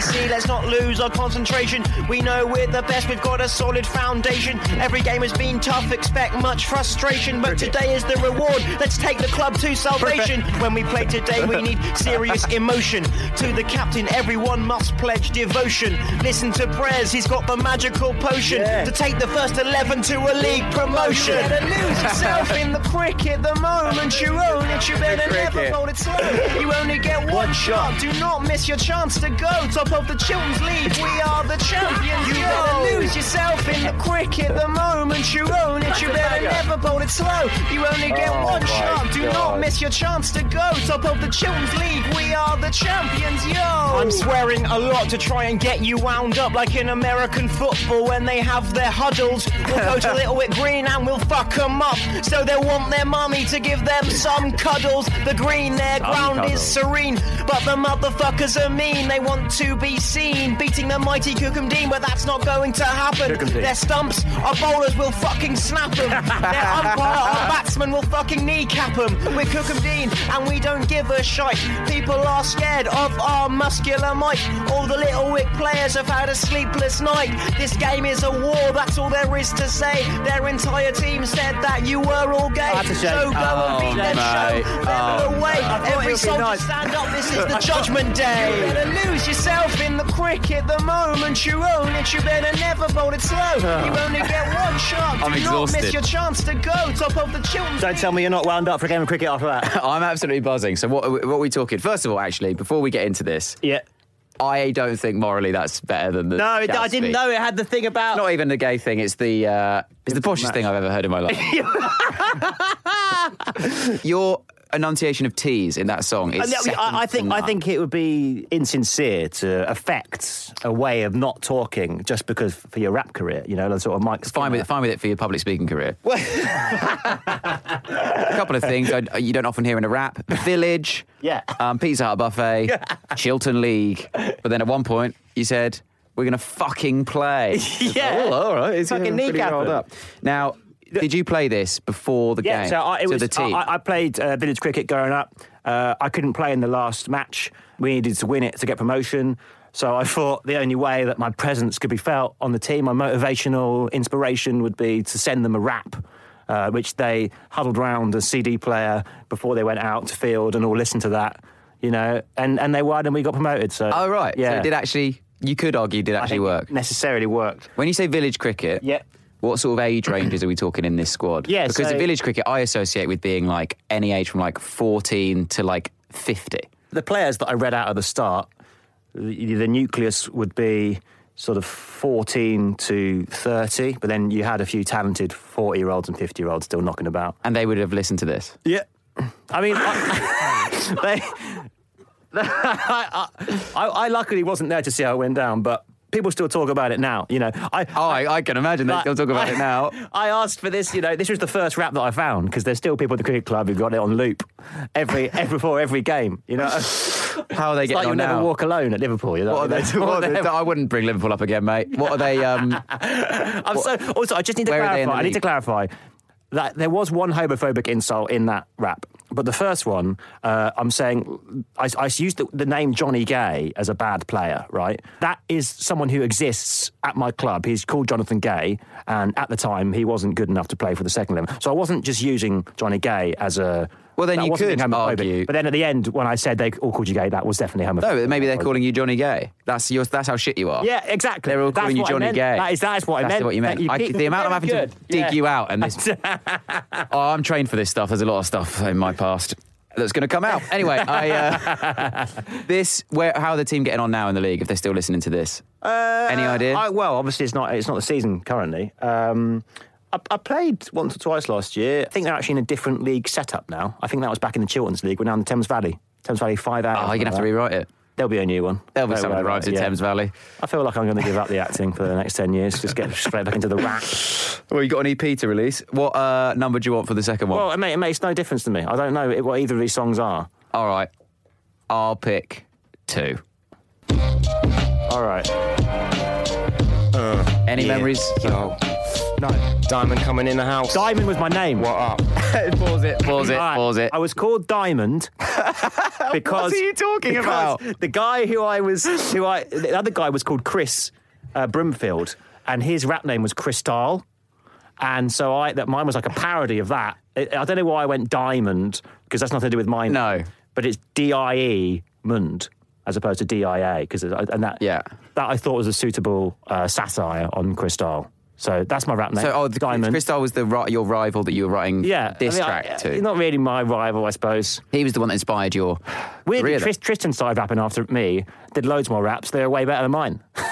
[SPEAKER 4] Let's not lose our concentration. We know we're the best, we've got a solid foundation. Every game has been tough, expect much frustration. But today is the reward. Let's take the club to salvation. When we play today, we need serious emotion. To the captain, everyone must pledge devotion. Listen to prayers, he's got the magical potion to take the first 11 to a league promotion. You better lose yourself in the cricket the moment you own it. You better never fold it slow. You only get one shot. Do not miss your chance to go top of the Chilton's League. We are the champions. You better lose yourself in the cricket the moment you own it. You better never fold it slow. You only get oh one shot. Do not miss your chance to go top of the Chilton's League. We are the champions, yo. I'm swearing a lot to try and get you wound up like in American football when they have their huddles. We'll go to Littlewick Green and we'll fuck them up. So they'll want their mummy to give them some cuddles. The green, their ground is serene, but the motherfuckers are mean. They want to be seen beating the mighty Cookham Dean, but that's not going to happen. Their stumps, our bowlers will fucking snap them. Their umpire, our batsmen will fucking kneecap them. We're Cookham Dean and we don't give a shite. People are scared of our muscular might. All the Littlewick players have had a sleepless night. This game is a war, that's all there is to say. Their entire team said that you were all gay.
[SPEAKER 2] Shame.
[SPEAKER 4] So go and beat them,
[SPEAKER 1] mate.
[SPEAKER 4] show them the way. Every soldier
[SPEAKER 2] nice.
[SPEAKER 4] stand up, this is the judgment day. You better lose yourself in the cricket the moment you own it. You better never fold it slow. You only get one shot. Do
[SPEAKER 1] I'm
[SPEAKER 4] not
[SPEAKER 1] exhausted.
[SPEAKER 4] miss your chance to go top of the Chilton's
[SPEAKER 2] Don't tell me you're not wound up for a game of cricket after that.
[SPEAKER 1] I'm absolutely buzzing. So what, what are we talking? First of all, actually, before we get into this,
[SPEAKER 2] yeah.
[SPEAKER 1] I don't think morally that's better than the.
[SPEAKER 2] No, it, I didn't know it had the thing about.
[SPEAKER 1] Not even the gay thing. It's the uh, it's the poshest thing I've ever heard in my life. Your enunciation of T's in that song is.
[SPEAKER 2] I, I, I think I think it would be insincere to affect a way of not talking just because for your rap career, you know, the sort of Mike.
[SPEAKER 1] Fine with it. Fine with it for your public speaking career. a couple of things I, you don't often hear in a rap: Village,
[SPEAKER 2] Yeah.
[SPEAKER 1] um, Pizza Hut buffet, Chilton League. But then at one point you said we're going to fucking play.
[SPEAKER 2] Yeah.
[SPEAKER 1] Oh, all right. It's
[SPEAKER 2] Fucking kneecap
[SPEAKER 1] up. Now, did you play this before the
[SPEAKER 2] Yeah,
[SPEAKER 1] game?
[SPEAKER 2] so I, was,
[SPEAKER 1] the team.
[SPEAKER 2] I, I played uh, village cricket growing up. Uh, I couldn't play in the last match. We needed to win it to get promotion. So I thought the only way that my presence could be felt on the team, my motivational inspiration would be to send them a rap. uh, which they huddled round a CD player before they went out to field and all listened to that, you know, and, and they won and we got promoted. So
[SPEAKER 1] Oh, right.
[SPEAKER 2] yeah,
[SPEAKER 1] So it did actually, you could argue, did actually work.
[SPEAKER 2] Necessarily worked.
[SPEAKER 1] When you say village cricket,
[SPEAKER 2] Yeah.
[SPEAKER 1] What sort of age ranges are we talking in this squad?
[SPEAKER 2] Yeah,
[SPEAKER 1] because
[SPEAKER 2] so-
[SPEAKER 1] the village cricket I associate with being like any age from like 14 to like 50.
[SPEAKER 2] The players that I read out at the start, the, the nucleus would be sort of 14 to 30, but then you had a few talented 40 year olds and 50 year olds still knocking about.
[SPEAKER 1] And they would have listened to this.
[SPEAKER 2] Yeah. I mean, I, they, I, I, I luckily wasn't there to see how it went down, but people still talk about it now. You know, I,
[SPEAKER 1] Oh, I, I can imagine they still talk about
[SPEAKER 2] I-
[SPEAKER 1] it now.
[SPEAKER 2] I asked for this, you know, this was the first rap that I found because there's still people at the cricket club who've got it on loop every, every before every game. You know,
[SPEAKER 1] How are they
[SPEAKER 2] it's
[SPEAKER 1] getting
[SPEAKER 2] like you
[SPEAKER 1] on
[SPEAKER 2] never
[SPEAKER 1] now?
[SPEAKER 2] walk alone at Liverpool. You know,
[SPEAKER 1] What are they, what are they- I wouldn't bring Liverpool up again, mate. What are they? Um,
[SPEAKER 2] I'm so, also, I just need to
[SPEAKER 1] Where are they in
[SPEAKER 2] clarify. I need to clarify that there was one homophobic insult in that rap, but the first one, uh, I'm saying, I, I used the, the name Johnny Gay as a bad player, right? That is someone who exists at my club. He's called Jonathan Gay, and at the time, he wasn't good enough to play for the second level. So I wasn't just using Johnny Gay as a.
[SPEAKER 1] Well, then
[SPEAKER 2] that
[SPEAKER 1] you could argue-
[SPEAKER 2] But then at the end, when I said they all called you gay, that was definitely homophobic.
[SPEAKER 1] no, maybe they're calling you Johnny Gay. That's your, That's how shit you are.
[SPEAKER 2] Yeah, exactly.
[SPEAKER 1] They're all
[SPEAKER 2] That's
[SPEAKER 1] calling you Johnny. Gay.
[SPEAKER 2] That is, that is what I
[SPEAKER 1] That's
[SPEAKER 2] meant.
[SPEAKER 1] what you meant.
[SPEAKER 2] That
[SPEAKER 1] I, the amount I'm having
[SPEAKER 2] very
[SPEAKER 1] to dig
[SPEAKER 2] Yeah.
[SPEAKER 1] you out and this. oh, I'm trained for this stuff. There's a lot of stuff in my past that's going to come out. Anyway, I, uh, this where how are the team getting on now in the league? If they're still listening to this, any idea?
[SPEAKER 2] I, well, obviously it's not it's not the season currently. Um, I, I played once or twice last year. I think they're actually in a different league setup now. I think that was back in the Chilterns League. We're now in the Thames Valley. Thames Valley five hours.
[SPEAKER 1] oh, you're gonna have to rewrite it.
[SPEAKER 2] There'll be a new one.
[SPEAKER 1] There'll be
[SPEAKER 2] Don't
[SPEAKER 1] something
[SPEAKER 2] worry
[SPEAKER 1] that
[SPEAKER 2] about
[SPEAKER 1] in
[SPEAKER 2] yeah.
[SPEAKER 1] Thames Valley.
[SPEAKER 2] I feel like I'm going to give up the acting for the next ten years. Just get straight back into the rap.
[SPEAKER 1] Well, you got an EP to release. What uh, number do you want for the second one?
[SPEAKER 2] Well, it, ma- it makes no difference to me. I don't know what either of these songs are.
[SPEAKER 1] All right, I'll pick two.
[SPEAKER 2] All right.
[SPEAKER 1] Any
[SPEAKER 4] Yeah.
[SPEAKER 1] memories?
[SPEAKER 4] Yo,
[SPEAKER 2] No.
[SPEAKER 4] Diamond coming in the house.
[SPEAKER 2] Diamond was my name.
[SPEAKER 4] What up?
[SPEAKER 1] pause it. Pause it.
[SPEAKER 2] Right.
[SPEAKER 1] Pause it.
[SPEAKER 2] I was called Diamond because
[SPEAKER 1] What are you talking
[SPEAKER 2] because
[SPEAKER 1] about?
[SPEAKER 2] The guy who I was, who I, the other guy was called Chris uh, Brimfield, and his rap name was Crystal, and so I that mine was like a parody of that. I I don't know why I went Diamond because that's nothing to do with mine.
[SPEAKER 1] No.
[SPEAKER 2] but it's D I E Mund as opposed to D I A because and that
[SPEAKER 1] Yeah.
[SPEAKER 2] that I thought was a suitable uh, satire on Crystal. So that's my rap name.
[SPEAKER 1] So, oh, the,
[SPEAKER 2] Diamond.
[SPEAKER 1] Crystal was the your rival that you were writing
[SPEAKER 2] yeah,
[SPEAKER 1] this
[SPEAKER 2] I mean,
[SPEAKER 1] track
[SPEAKER 2] I-
[SPEAKER 1] to.
[SPEAKER 2] Not really my rival, I suppose.
[SPEAKER 1] He was the one that inspired your
[SPEAKER 2] Weirdly,
[SPEAKER 1] career.
[SPEAKER 2] Tris- Tristan started rapping after me, did loads more raps. They're way better than mine.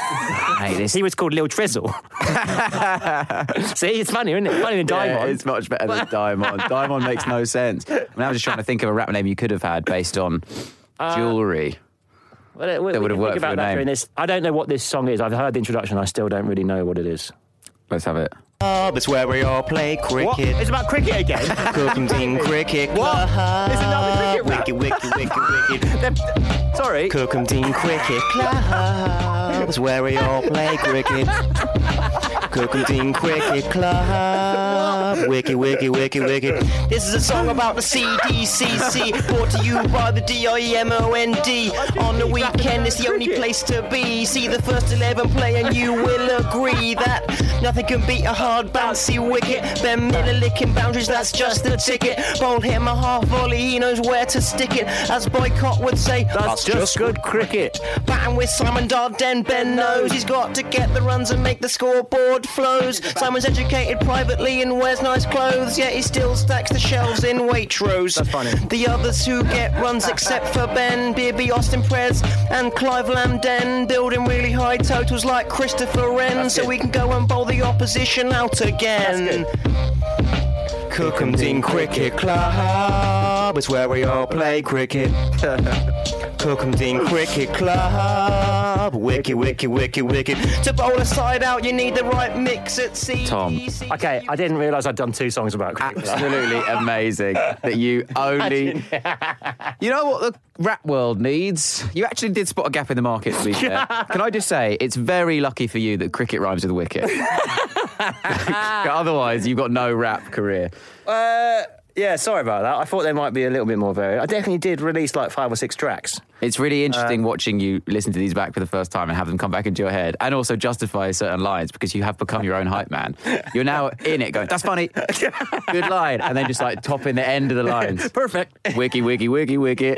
[SPEAKER 2] He was called Lil Trizzle. See, it's funny, isn't it? Funny than
[SPEAKER 1] Yeah,
[SPEAKER 2] Diamond.
[SPEAKER 1] it's much better than Diamond. Diamond makes no sense. I mean, I'm just trying to think of a rap name you could have had based on
[SPEAKER 2] Uh,
[SPEAKER 1] jewelry.
[SPEAKER 2] Well, we- we
[SPEAKER 1] that would have worked for
[SPEAKER 2] that
[SPEAKER 1] name.
[SPEAKER 2] This. I don't know what this song is. I've heard the introduction. I still don't really know what it is.
[SPEAKER 1] Let's have it.
[SPEAKER 4] Club, it's where we all play cricket.
[SPEAKER 2] What? It's about cricket again.
[SPEAKER 4] Cookham Dean cricket
[SPEAKER 2] What?
[SPEAKER 4] club.
[SPEAKER 2] It's another cricket rap.
[SPEAKER 4] Wicked, wicked, wicked, wicked.
[SPEAKER 2] Sorry.
[SPEAKER 4] Cookham Dean Cricket Club is where we all play cricket. Cookham Dean Cricket Club. Wicked, wicked, wicked, wicked. This is a song about the CDCC, brought to you by the D-I-M-O-N-D. On the weekend, it's the only place to be. See the first 11 play and you will agree that nothing can beat a hard bouncy wicket. Ben Miller licking boundaries, that's just the ticket. Bowled him a half volley, he knows where to stick it. As Boycott would say,
[SPEAKER 2] That's just good cricket.
[SPEAKER 4] Batting with Simon Darden, Ben knows he's got to get the runs and make the scoreboard flows. Simon's educated privately and wears nice clothes, yet he still stacks the shelves in Waitrose.
[SPEAKER 2] That's funny.
[SPEAKER 4] The others who get runs except for Ben, Beerby, Austin Prez, and Clive Lamden, building really high totals like Christopher Wren, so we can go and bowl the opposition out again. Cookham Dean Cricket Club is where we all play cricket. Cookham Dean Cricket Club. Wicked, wicked, wicked, wicked. To bowl a side out, you need the right mix at sea.
[SPEAKER 1] Tom.
[SPEAKER 2] Okay, I didn't realise I'd done two songs about cricket.
[SPEAKER 1] Absolutely amazing that you only. You know what the rap world needs? You actually did spot a gap in the market, to be fair. Can I just say, it's very lucky for you that cricket rhymes with wicket. Otherwise, you've got no rap career.
[SPEAKER 2] Uh, Yeah, sorry about that. I thought there might be a little bit more varied. I definitely did release like five or six tracks.
[SPEAKER 1] It's really interesting uh, watching you listen to these back for the first time and have them come back into your head and also justify certain lines because you have become your own hype man. You're now in it going, that's funny, good line, and then just like topping the end of the lines.
[SPEAKER 2] Perfect.
[SPEAKER 1] Wiki, wiki, wiki, wiki.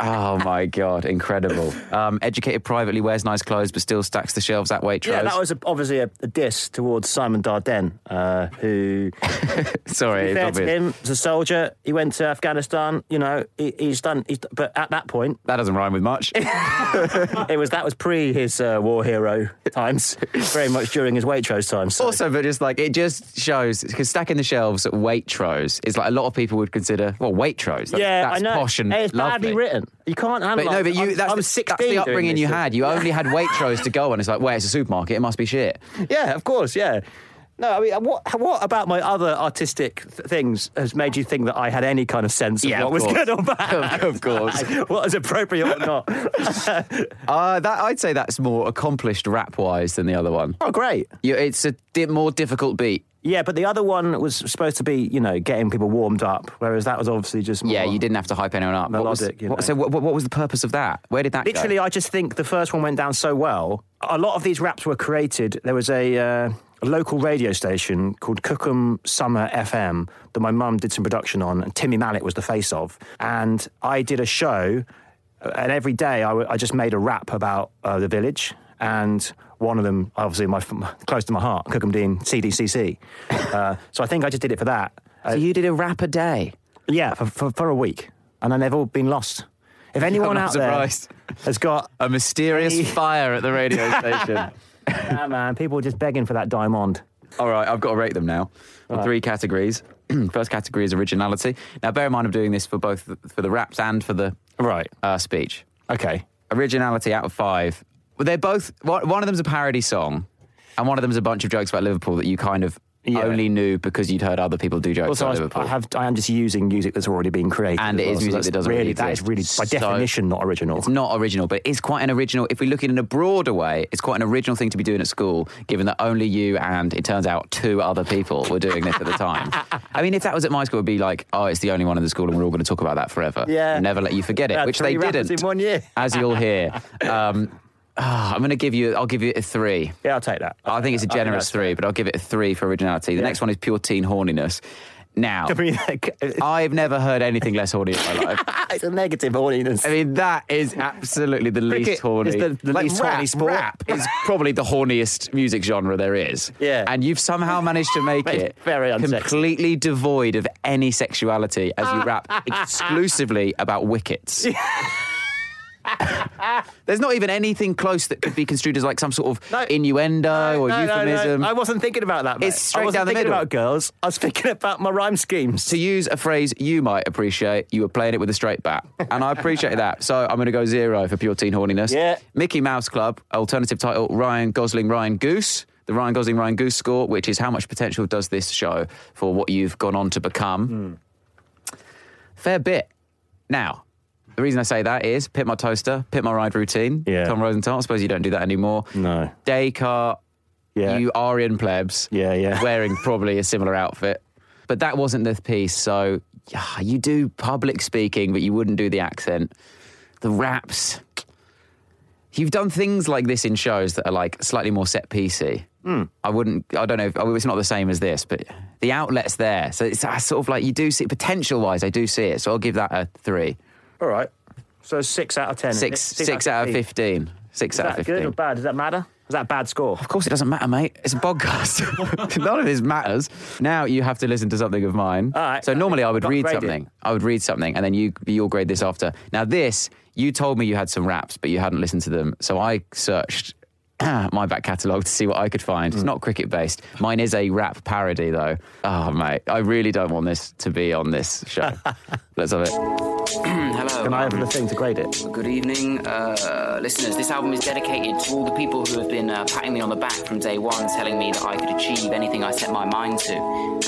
[SPEAKER 1] Oh my God, incredible. Um, educated privately, wears nice clothes, but still stacks the shelves at Waitrose.
[SPEAKER 2] Yeah, that was a, obviously a, a diss towards Simon Dardenne, uh, who,
[SPEAKER 1] Sorry, it's
[SPEAKER 2] fair to him, as a soldier, he went to Afghanistan. You know, he, he's done. He's, but at that point,
[SPEAKER 1] That doesn't rhyme with much.
[SPEAKER 2] it was that was pre his uh, war hero times, very much during his Waitrose times. So.
[SPEAKER 1] Also, but just like it just shows because stacking the shelves at Waitrose is like a lot of people would consider well Waitrose. That's,
[SPEAKER 2] yeah,
[SPEAKER 1] that's
[SPEAKER 2] I know.
[SPEAKER 1] posh and
[SPEAKER 2] Hey, badly written. You can't
[SPEAKER 1] But
[SPEAKER 2] analyse.
[SPEAKER 1] no, but you
[SPEAKER 2] I'm-
[SPEAKER 1] that's,
[SPEAKER 2] I'm
[SPEAKER 1] the,
[SPEAKER 2] 16
[SPEAKER 1] that's the upbringing you had. You only had Waitrose to go on. It's like, well, it's a supermarket. It must be shit.
[SPEAKER 2] Yeah, of course, yeah. No, I mean, what what about my other artistic th- things has made you think that I had any kind of sense of
[SPEAKER 1] Yeah,
[SPEAKER 2] what
[SPEAKER 1] of
[SPEAKER 2] was
[SPEAKER 1] course.
[SPEAKER 2] good or bad?
[SPEAKER 1] Of course.
[SPEAKER 2] what was appropriate or not?
[SPEAKER 1] Uh, that I'd say that's more accomplished rap wise than the other one.
[SPEAKER 2] oh, great.
[SPEAKER 1] You, it's a di- more difficult beat.
[SPEAKER 2] Yeah, but the other one was supposed to be, you know, getting people warmed up, whereas that was obviously just more
[SPEAKER 1] Yeah, you didn't have to hype anyone up. What was-
[SPEAKER 2] Melodic, you
[SPEAKER 1] what- so, what, what was the purpose of that? Where did that
[SPEAKER 2] Literally,
[SPEAKER 1] go?
[SPEAKER 2] I just think the first one went down so well. A lot of these raps were created. There was a, uh, a local radio station called Cookham Summer FM that my mum did some production on, and Timmy Mallett was the face of. And I did a show, and every day I, w- I just made a rap about uh, the village. And one of them, obviously, my, close to my heart, Cookham Dean CDCC. Uh, so I think I just did it for that. Uh,
[SPEAKER 1] so you did a rap a day.
[SPEAKER 2] yeah, for, for, for a week. And then they've all been lost. If anyone
[SPEAKER 1] not
[SPEAKER 2] out there has got
[SPEAKER 1] A mysterious
[SPEAKER 2] Hey.
[SPEAKER 1] fire at the radio station.
[SPEAKER 2] Yeah, man. People are just begging for that diamond.
[SPEAKER 1] All right, I've got to rate them now. On three categories. First category is originality. Now, bear in mind, I'm doing this for both the- for the raps and for the
[SPEAKER 2] Right.
[SPEAKER 1] uh, speech.
[SPEAKER 2] Okay.
[SPEAKER 1] Originality out of five. Well, they're both. One of them's a parody song, and one of them's a bunch of jokes about Liverpool that you kind of
[SPEAKER 2] Yeah.
[SPEAKER 1] only knew because you'd heard other people do jokes
[SPEAKER 2] Also, I,
[SPEAKER 1] about
[SPEAKER 2] was-
[SPEAKER 1] Liverpool.
[SPEAKER 2] I have. I am just using music that's already been created,
[SPEAKER 1] And it is
[SPEAKER 2] well, so
[SPEAKER 1] music
[SPEAKER 2] that's
[SPEAKER 1] that doesn't
[SPEAKER 2] really. That is really, by
[SPEAKER 1] So-
[SPEAKER 2] definition, not original.
[SPEAKER 1] It's not original, but it's quite an original. If we look at it in a broader way, it's quite an original thing to be doing at school, given that only you and it turns out two other people were doing this at the time. I mean, if that was at my school, it'd be like, oh, it's the only one in the school, and we're all going to talk about that forever.
[SPEAKER 2] Yeah.
[SPEAKER 1] And never let you forget it, which they didn't.
[SPEAKER 2] in one year.
[SPEAKER 1] as you'll hear. Um, ah, I'm going to give you. I'll give you a three.
[SPEAKER 2] Yeah, I'll take that.
[SPEAKER 1] I think it's a generous three, but I'll give it a three for originality. The
[SPEAKER 2] Yeah.
[SPEAKER 1] next one is pure teen horniness. Now,
[SPEAKER 2] I mean, like,
[SPEAKER 1] I've never heard anything less horny in my life.
[SPEAKER 2] it's a negative audience.
[SPEAKER 1] I mean, that is absolutely the least
[SPEAKER 2] Cricket
[SPEAKER 1] horny.
[SPEAKER 2] is the- the
[SPEAKER 1] like,
[SPEAKER 2] least
[SPEAKER 1] rap,
[SPEAKER 2] horny sport.
[SPEAKER 1] Rap is probably the horniest music genre there is.
[SPEAKER 2] Yeah.
[SPEAKER 1] And you've somehow managed to make it
[SPEAKER 2] very unsexy.
[SPEAKER 1] completely devoid of any sexuality as you rap exclusively about wickets. There's not even anything close that could be construed as like some sort of
[SPEAKER 2] No.
[SPEAKER 1] innuendo or
[SPEAKER 2] No, no, no,
[SPEAKER 1] euphemism.
[SPEAKER 2] I wasn't thinking about that. Mate.
[SPEAKER 1] It's straight
[SPEAKER 2] I wasn't
[SPEAKER 1] down the
[SPEAKER 2] thinking
[SPEAKER 1] middle.
[SPEAKER 2] about girls. I was thinking about my rhyme schemes.
[SPEAKER 1] to use a phrase you might appreciate, you were playing it with a straight bat. And I appreciate that. So I'm going to go zero for pure teen horniness.
[SPEAKER 2] Yeah.
[SPEAKER 1] Mickey Mouse Club, alternative title Ryan Gosling, Ryan Goose. The Ryan Gosling, Ryan Goose score, which is how much potential does this show for what you've gone on to become? Hmm. Fair bit. Now, the reason I say that is Pimp My Toaster, Pimp My Ride Routine,
[SPEAKER 2] Yeah.
[SPEAKER 1] Tom Rosenthal. I suppose you don't do that anymore.
[SPEAKER 2] No.
[SPEAKER 1] Daycart,
[SPEAKER 2] Yeah.
[SPEAKER 1] you are in plebs.
[SPEAKER 2] Yeah, yeah.
[SPEAKER 1] Wearing probably a similar outfit. But that wasn't the piece. So yeah, you do public speaking, but you wouldn't do the accent. The raps. You've done things like this in shows that are like slightly more set piecey.
[SPEAKER 2] Hmm.
[SPEAKER 1] I wouldn't. I don't know. If, oh, it's not the same as this, but the outlet's there. So it's sort of like you do see potential wise. I do see it. So I'll give that a three.
[SPEAKER 2] All right. So six out of ten.
[SPEAKER 1] Six. Six out of fifteen. Six
[SPEAKER 2] Is
[SPEAKER 1] out of fifteen.
[SPEAKER 2] good or bad? Does that matter? Is that a bad score?
[SPEAKER 1] Of course, it doesn't matter, mate. It's a podcast. None of this matters. Now you have to listen to something of mine.
[SPEAKER 2] All right.
[SPEAKER 1] So normally I would
[SPEAKER 2] Got
[SPEAKER 1] read
[SPEAKER 2] graded.
[SPEAKER 1] something. I would read something, and then you you'll grade this after. Now this, you told me you had some raps, but you hadn't listened to them. So I searched my back catalogue to see what I could find.
[SPEAKER 2] Hmm.
[SPEAKER 1] It's not cricket based. Mine is a rap parody, though. Oh, mate, I really don't want this to be on this show. Let's have it. Hello.
[SPEAKER 2] Can I have the thing to grade it?
[SPEAKER 5] Good evening, uh, listeners. This album is dedicated to all the people who have been uh, patting me on the back from day one, telling me that I could achieve anything I set my mind to.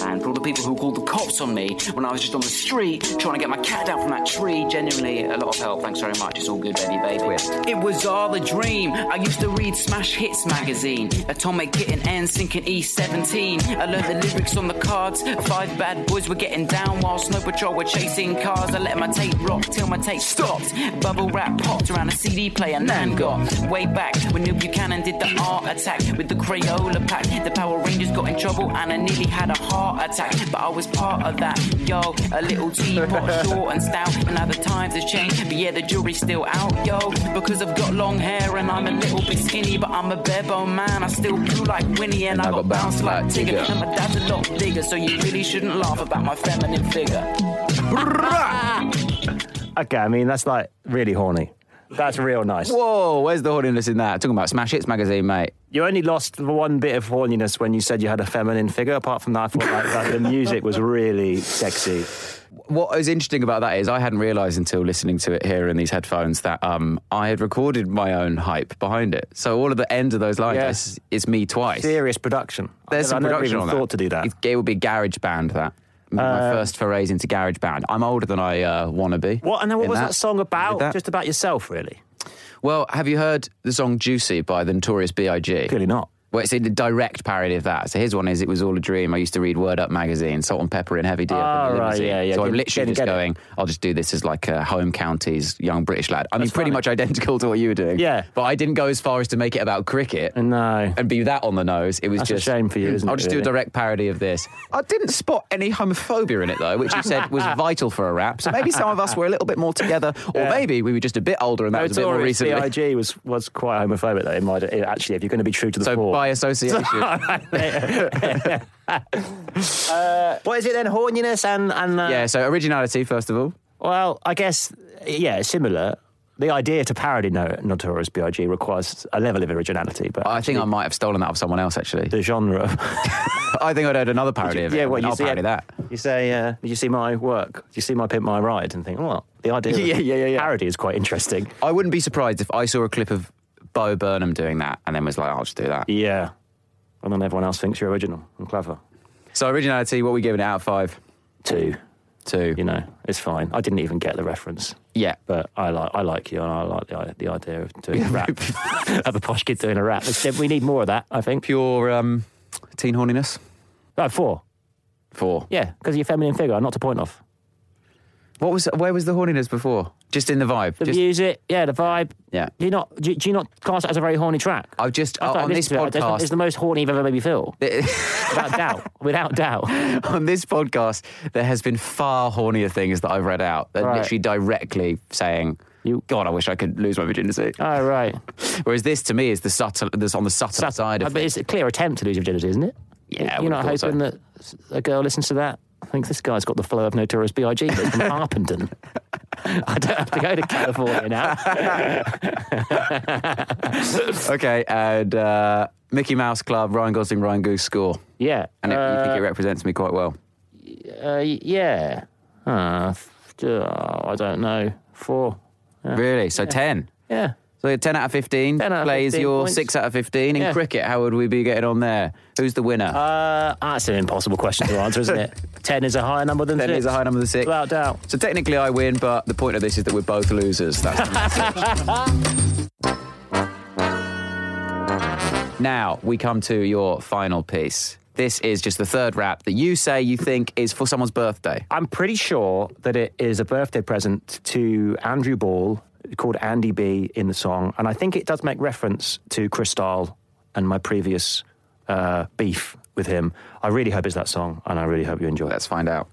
[SPEAKER 5] And for all the people who called the cops on me when I was just on the street trying to get my cat down from that tree, genuinely a lot of help. Thanks very much. It's all good, baby, baby. It was all a dream. I used to read Smash Hits magazine, Atomic Kitten and Sinking E17. I learned the lyrics on the cards. Five bad boys were getting down while Snow Patrol were chasing cars. I let my tape rock till my tape stopped. Bubble wrap popped around a CD player. Nan got way back when Neil Buchanan did the art attack with the Crayola pack. The Power Rangers got in trouble and I nearly had a heart attack. But I was part of that. Yo, a little teapot, short and stout. And now the times has changed. But yeah, the jury's still out, yo. Because I've got long hair and I'm a little bit skinny. But I'm a barebone man. I still do like Winnie and, I got bounced like Tigger. And my dad's a lot bigger. So you really shouldn't laugh about my feminine figure.
[SPEAKER 2] Okay, I mean, that's like really horny. That's real nice.
[SPEAKER 1] Whoa, where's the horniness in that? Talking about Smash Hits magazine, mate.
[SPEAKER 2] You only lost the one bit of horniness when you said you had a feminine figure. Apart from that, I thought like, like, the music was really sexy.
[SPEAKER 1] What is interesting about that is I hadn't realised until listening to it here in these headphones that um, I had recorded my own hype behind it. So all of the end of those lines
[SPEAKER 2] Yeah.
[SPEAKER 1] is, is me twice.
[SPEAKER 2] Serious production.
[SPEAKER 1] There's
[SPEAKER 2] I
[SPEAKER 1] some
[SPEAKER 2] never
[SPEAKER 1] production
[SPEAKER 2] even
[SPEAKER 1] on
[SPEAKER 2] thought
[SPEAKER 1] that.
[SPEAKER 2] to do that.
[SPEAKER 1] It, it would be GarageBand that. My
[SPEAKER 2] Uh,
[SPEAKER 1] first forays into GarageBand. I'm older than I uh, want to be.
[SPEAKER 2] What and then what
[SPEAKER 1] in
[SPEAKER 2] was that, song about?
[SPEAKER 1] that.
[SPEAKER 2] Just about yourself, really?
[SPEAKER 1] Well, have you heard the song Juicy by the Notorious B.I.G.?
[SPEAKER 2] Clearly not.
[SPEAKER 1] Well, it's a direct parody of that. So his one is It Was All a Dream. I used to read Word Up magazine, Salt-N-Pepa and Heavy D. in
[SPEAKER 2] Ah,
[SPEAKER 1] the
[SPEAKER 2] right, yeah, yeah.
[SPEAKER 1] So I'm literally just
[SPEAKER 2] get it.
[SPEAKER 1] going, I'll just do this as like a home counties young British lad. I mean,
[SPEAKER 2] That's
[SPEAKER 1] pretty
[SPEAKER 2] funny.
[SPEAKER 1] much identical to what you were doing.
[SPEAKER 2] Yeah.
[SPEAKER 1] But I didn't go as far as to make it about cricket
[SPEAKER 2] No.
[SPEAKER 1] and be that on the nose. It was
[SPEAKER 2] That's a shame for you, isn't
[SPEAKER 1] I'll
[SPEAKER 2] it,
[SPEAKER 1] just do a direct parody of this. I didn't spot any homophobia in it though, which you said was vital for a rap. So maybe some of us were a little bit more together, or
[SPEAKER 2] Yeah.
[SPEAKER 1] maybe we were just a bit older and that was a bit more recently.
[SPEAKER 2] B.I.G. was was quite homophobic though. In my, actually, if you're going to be true to the
[SPEAKER 1] So. By association.
[SPEAKER 2] uh, what is it then? Horniness and and uh,
[SPEAKER 1] yeah. So originality first of all.
[SPEAKER 2] Well, I guess yeah, similar. The idea to parody no, Notorious B.I.G. requires a level of originality, but
[SPEAKER 1] I think I might have stolen that off someone else actually.
[SPEAKER 2] the genre.
[SPEAKER 1] I think I'd heard another parody of it.
[SPEAKER 2] yeah, what you
[SPEAKER 1] I'll
[SPEAKER 2] see?
[SPEAKER 1] parody that.
[SPEAKER 2] You say, uh, "Did you see my work? Did you see my pimp my ride?" And think, well, the idea of
[SPEAKER 1] Yeah, yeah, yeah, yeah.
[SPEAKER 2] parody is quite interesting.
[SPEAKER 1] I wouldn't be surprised if I saw a clip of Bo Burnham doing that and then was like, I'll just do that.
[SPEAKER 2] Yeah, and then everyone else thinks you're original and clever.
[SPEAKER 1] So originality, what are we giving it out of five?
[SPEAKER 2] Two,
[SPEAKER 1] Two.
[SPEAKER 2] you know, it's fine. I didn't even get the reference.
[SPEAKER 1] Yeah.
[SPEAKER 2] But I like I like you, and I like the, the idea of doing a rap. of a posh kid doing a rap. We need more of that, I think.
[SPEAKER 1] Pure um, teen horniness.
[SPEAKER 2] Oh, four.
[SPEAKER 1] Four.
[SPEAKER 2] Yeah, because of your feminine figure. Not to point off.
[SPEAKER 1] What was? Where was the horniness before? Just in the vibe.
[SPEAKER 2] The
[SPEAKER 1] just,
[SPEAKER 2] music, yeah, the vibe.
[SPEAKER 1] Yeah.
[SPEAKER 2] Do you not do you, do you not class it as a very horny track?
[SPEAKER 1] I've just uh, on this
[SPEAKER 2] listened it. It's the-
[SPEAKER 1] podcast.
[SPEAKER 2] it's the most horny you've ever made me feel. Without doubt. Without doubt.
[SPEAKER 1] on this podcast, there has been far hornier things that I've read out that
[SPEAKER 2] Right.
[SPEAKER 1] literally directly saying,
[SPEAKER 2] You-
[SPEAKER 1] God, I wish I could lose my virginity."
[SPEAKER 2] Oh, right.
[SPEAKER 1] Whereas this, to me, is the subtle, this on the subtle side of
[SPEAKER 2] but
[SPEAKER 1] it.
[SPEAKER 2] it's a clear attempt to lose your virginity, isn't it?
[SPEAKER 1] Yeah,
[SPEAKER 2] You're not hoping
[SPEAKER 1] so.
[SPEAKER 2] that a girl listens to that? I think this guy's got the flow of Notorious B.I.G. but from Harpenden. I don't have to go to California now.
[SPEAKER 1] okay, and uh, Mickey Mouse Club, Ryan Gosling, Ryan Goose score,
[SPEAKER 2] Yeah.
[SPEAKER 1] and it, you think it
[SPEAKER 2] Uh,
[SPEAKER 1] represents me quite well.
[SPEAKER 2] uh, yeah. Uh, uh, I don't know. Four.
[SPEAKER 1] Really? So ten.
[SPEAKER 2] Yeah.
[SPEAKER 1] So 10 out of 15
[SPEAKER 2] 10 out of
[SPEAKER 1] plays
[SPEAKER 2] 15
[SPEAKER 1] your
[SPEAKER 2] points.
[SPEAKER 1] 6 out of 15. In
[SPEAKER 2] Yeah.
[SPEAKER 1] cricket, how would we be getting on there? Who's the winner?
[SPEAKER 2] Uh, that's an impossible question to answer, isn't it? Ten is a higher number than
[SPEAKER 1] 10
[SPEAKER 2] six.
[SPEAKER 1] is a high number than 6.
[SPEAKER 2] Without doubt.
[SPEAKER 1] So technically I win, but the point of this is that we're both losers. That's the message. now, we come to your final piece. This is just the third rap that you say you think is for someone's birthday.
[SPEAKER 2] I'm pretty sure that it is a birthday present to Andrew Ball, called Andy B in the song, and I think it does make reference to Crystal and my previous uh, beef with him. I really hope it's that song, and I really hope you enjoy it.
[SPEAKER 1] Let's find out.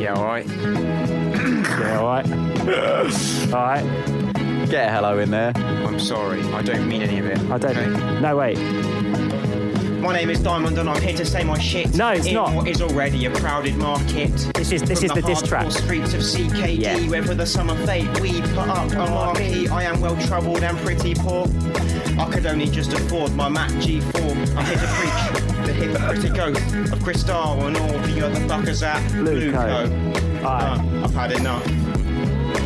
[SPEAKER 1] Yeah, all right.
[SPEAKER 2] Yeah, all right. all right.
[SPEAKER 1] Get a hello in there.
[SPEAKER 6] I'm sorry, I don't mean any of it.
[SPEAKER 2] I don't. No, wait.
[SPEAKER 4] My name is Diamond and I'm here to say my shit.
[SPEAKER 2] No, it's
[SPEAKER 4] in
[SPEAKER 2] not.
[SPEAKER 4] what is already a crowded market.
[SPEAKER 2] This is- this
[SPEAKER 4] From
[SPEAKER 2] is the diss
[SPEAKER 4] hardcore
[SPEAKER 2] track.
[SPEAKER 4] streets of CKD,
[SPEAKER 2] Yeah.
[SPEAKER 4] where for the summer fate we put up a marquee. I am well troubled and pretty poor. I could only just afford my Mac G4. I'm here to preach the hypocritic oath of Cristal and all the other fuckers at
[SPEAKER 2] Blue. Coat. Aye.
[SPEAKER 4] Uh, I've had enough.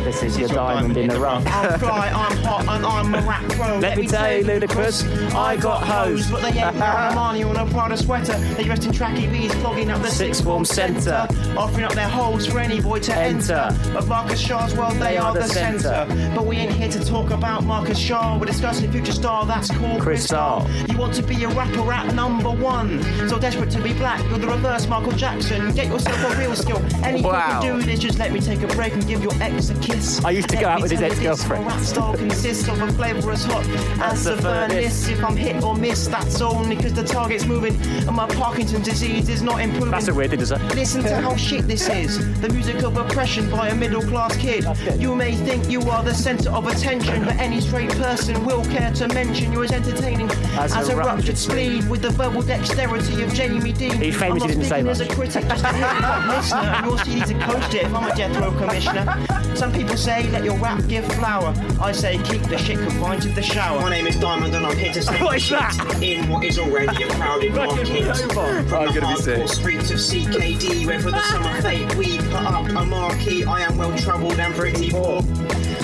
[SPEAKER 2] This is your diamond in the rough.
[SPEAKER 4] I'm fly, I'm hot, and I'm a rap pro.
[SPEAKER 2] Let me tell you, Ludacris, I got hoes.
[SPEAKER 4] but they ain't wearing money on a Prada sweater. They dressed in tracky V's, clogging up the
[SPEAKER 2] Sixth form centre.
[SPEAKER 4] offering up their holes for any boy to enter. But Marcus Shaw's world, they, are, the centre. But we ain't here to talk about Marcus Shaw. We're discussing future star that's called
[SPEAKER 2] Chris Starr.
[SPEAKER 4] You want to be a rapper at number one. So desperate to be black, you're the reverse Michael Jackson. Get yourself a real skill. Anything
[SPEAKER 1] Wow.
[SPEAKER 4] to do this, just let me take a break and give your ex a kiss.
[SPEAKER 2] I used to go out with his
[SPEAKER 4] you
[SPEAKER 2] ex-girlfriend.
[SPEAKER 4] Rap style consists of a flavour as hot as
[SPEAKER 2] the
[SPEAKER 4] furnace. If I'm hit or miss, that's only because the target's moving and my Parkinson's disease is not improving.
[SPEAKER 2] That's a weird thing to say.
[SPEAKER 4] Listen to how shit this is. The music of oppression by a middle class kid. You may think you are the centre of attention, but any straight person will care to mention you're as entertaining
[SPEAKER 2] As
[SPEAKER 4] as,
[SPEAKER 2] a
[SPEAKER 4] a
[SPEAKER 2] ruptured
[SPEAKER 4] spleen with the verbal dexterity of Jamie Dean.
[SPEAKER 2] He famously didn't say much.
[SPEAKER 4] as a critic, just a listener, and your CD's a coast it if I'm a death row commissioner. Some people say let your rap give flower. I say keep the shit confined to the shower. My name is Diamond and I'm here to say
[SPEAKER 2] What is that?
[SPEAKER 4] in what is already a crowded market. From
[SPEAKER 1] I'm
[SPEAKER 4] the
[SPEAKER 1] gonna be sick.
[SPEAKER 4] streets of CKD, where for the summer fate we put up a marquee. I am well troubled and pretty poor.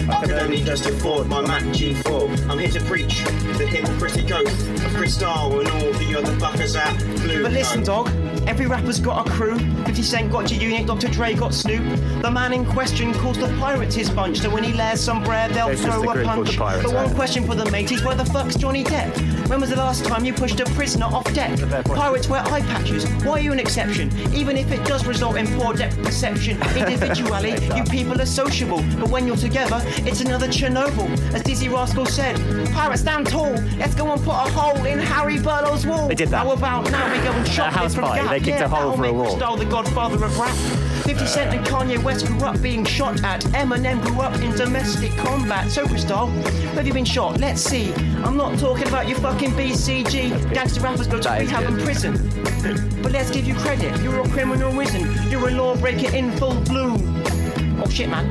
[SPEAKER 4] I could only just afford my Mac G4. I'm here to preach the hypocritic oath of Cristal and all the other fuckers at Blue. But listen, dog, every rapper's got a crew. 50 Cent got G-Unit, Dr. Dre got Snoop. The man in question calls the pirates his bunch, so when he layers some bread, they'll
[SPEAKER 2] There's
[SPEAKER 4] throw
[SPEAKER 2] a
[SPEAKER 4] a punch.
[SPEAKER 2] the Pirates,
[SPEAKER 4] but one
[SPEAKER 2] eh?
[SPEAKER 4] question for the mateys, where the fuck's Johnny Depp? When was the last time you pushed a prisoner off deck? Pirates wear eye patches. Why are you an exception? Even if it does result in poor depth perception. Individually, you people are sociable, but when you're together, it's another Chernobyl. As Dizzee Rascal said, pirates stand tall. Let's go and put a hole in Harry Burlow's wall.
[SPEAKER 2] They did that.
[SPEAKER 4] How about now we go and shop
[SPEAKER 2] house
[SPEAKER 4] this from
[SPEAKER 2] party,
[SPEAKER 4] Gap?
[SPEAKER 2] they kicked
[SPEAKER 4] yeah,
[SPEAKER 2] a hole for a wall.
[SPEAKER 4] Cristal the godfather of rap. 50 Cent and Kanye West grew up being shot at. Eminem grew up in domestic combat. So, Cristal, where have you been shot? Let's see. I'm not talking about your fucking BCG. Gangster rappers go to
[SPEAKER 1] That
[SPEAKER 4] rehab and prison. But let's give you credit. You're a criminal risen. You're a lawbreaker in full bloom. Oh shit, man.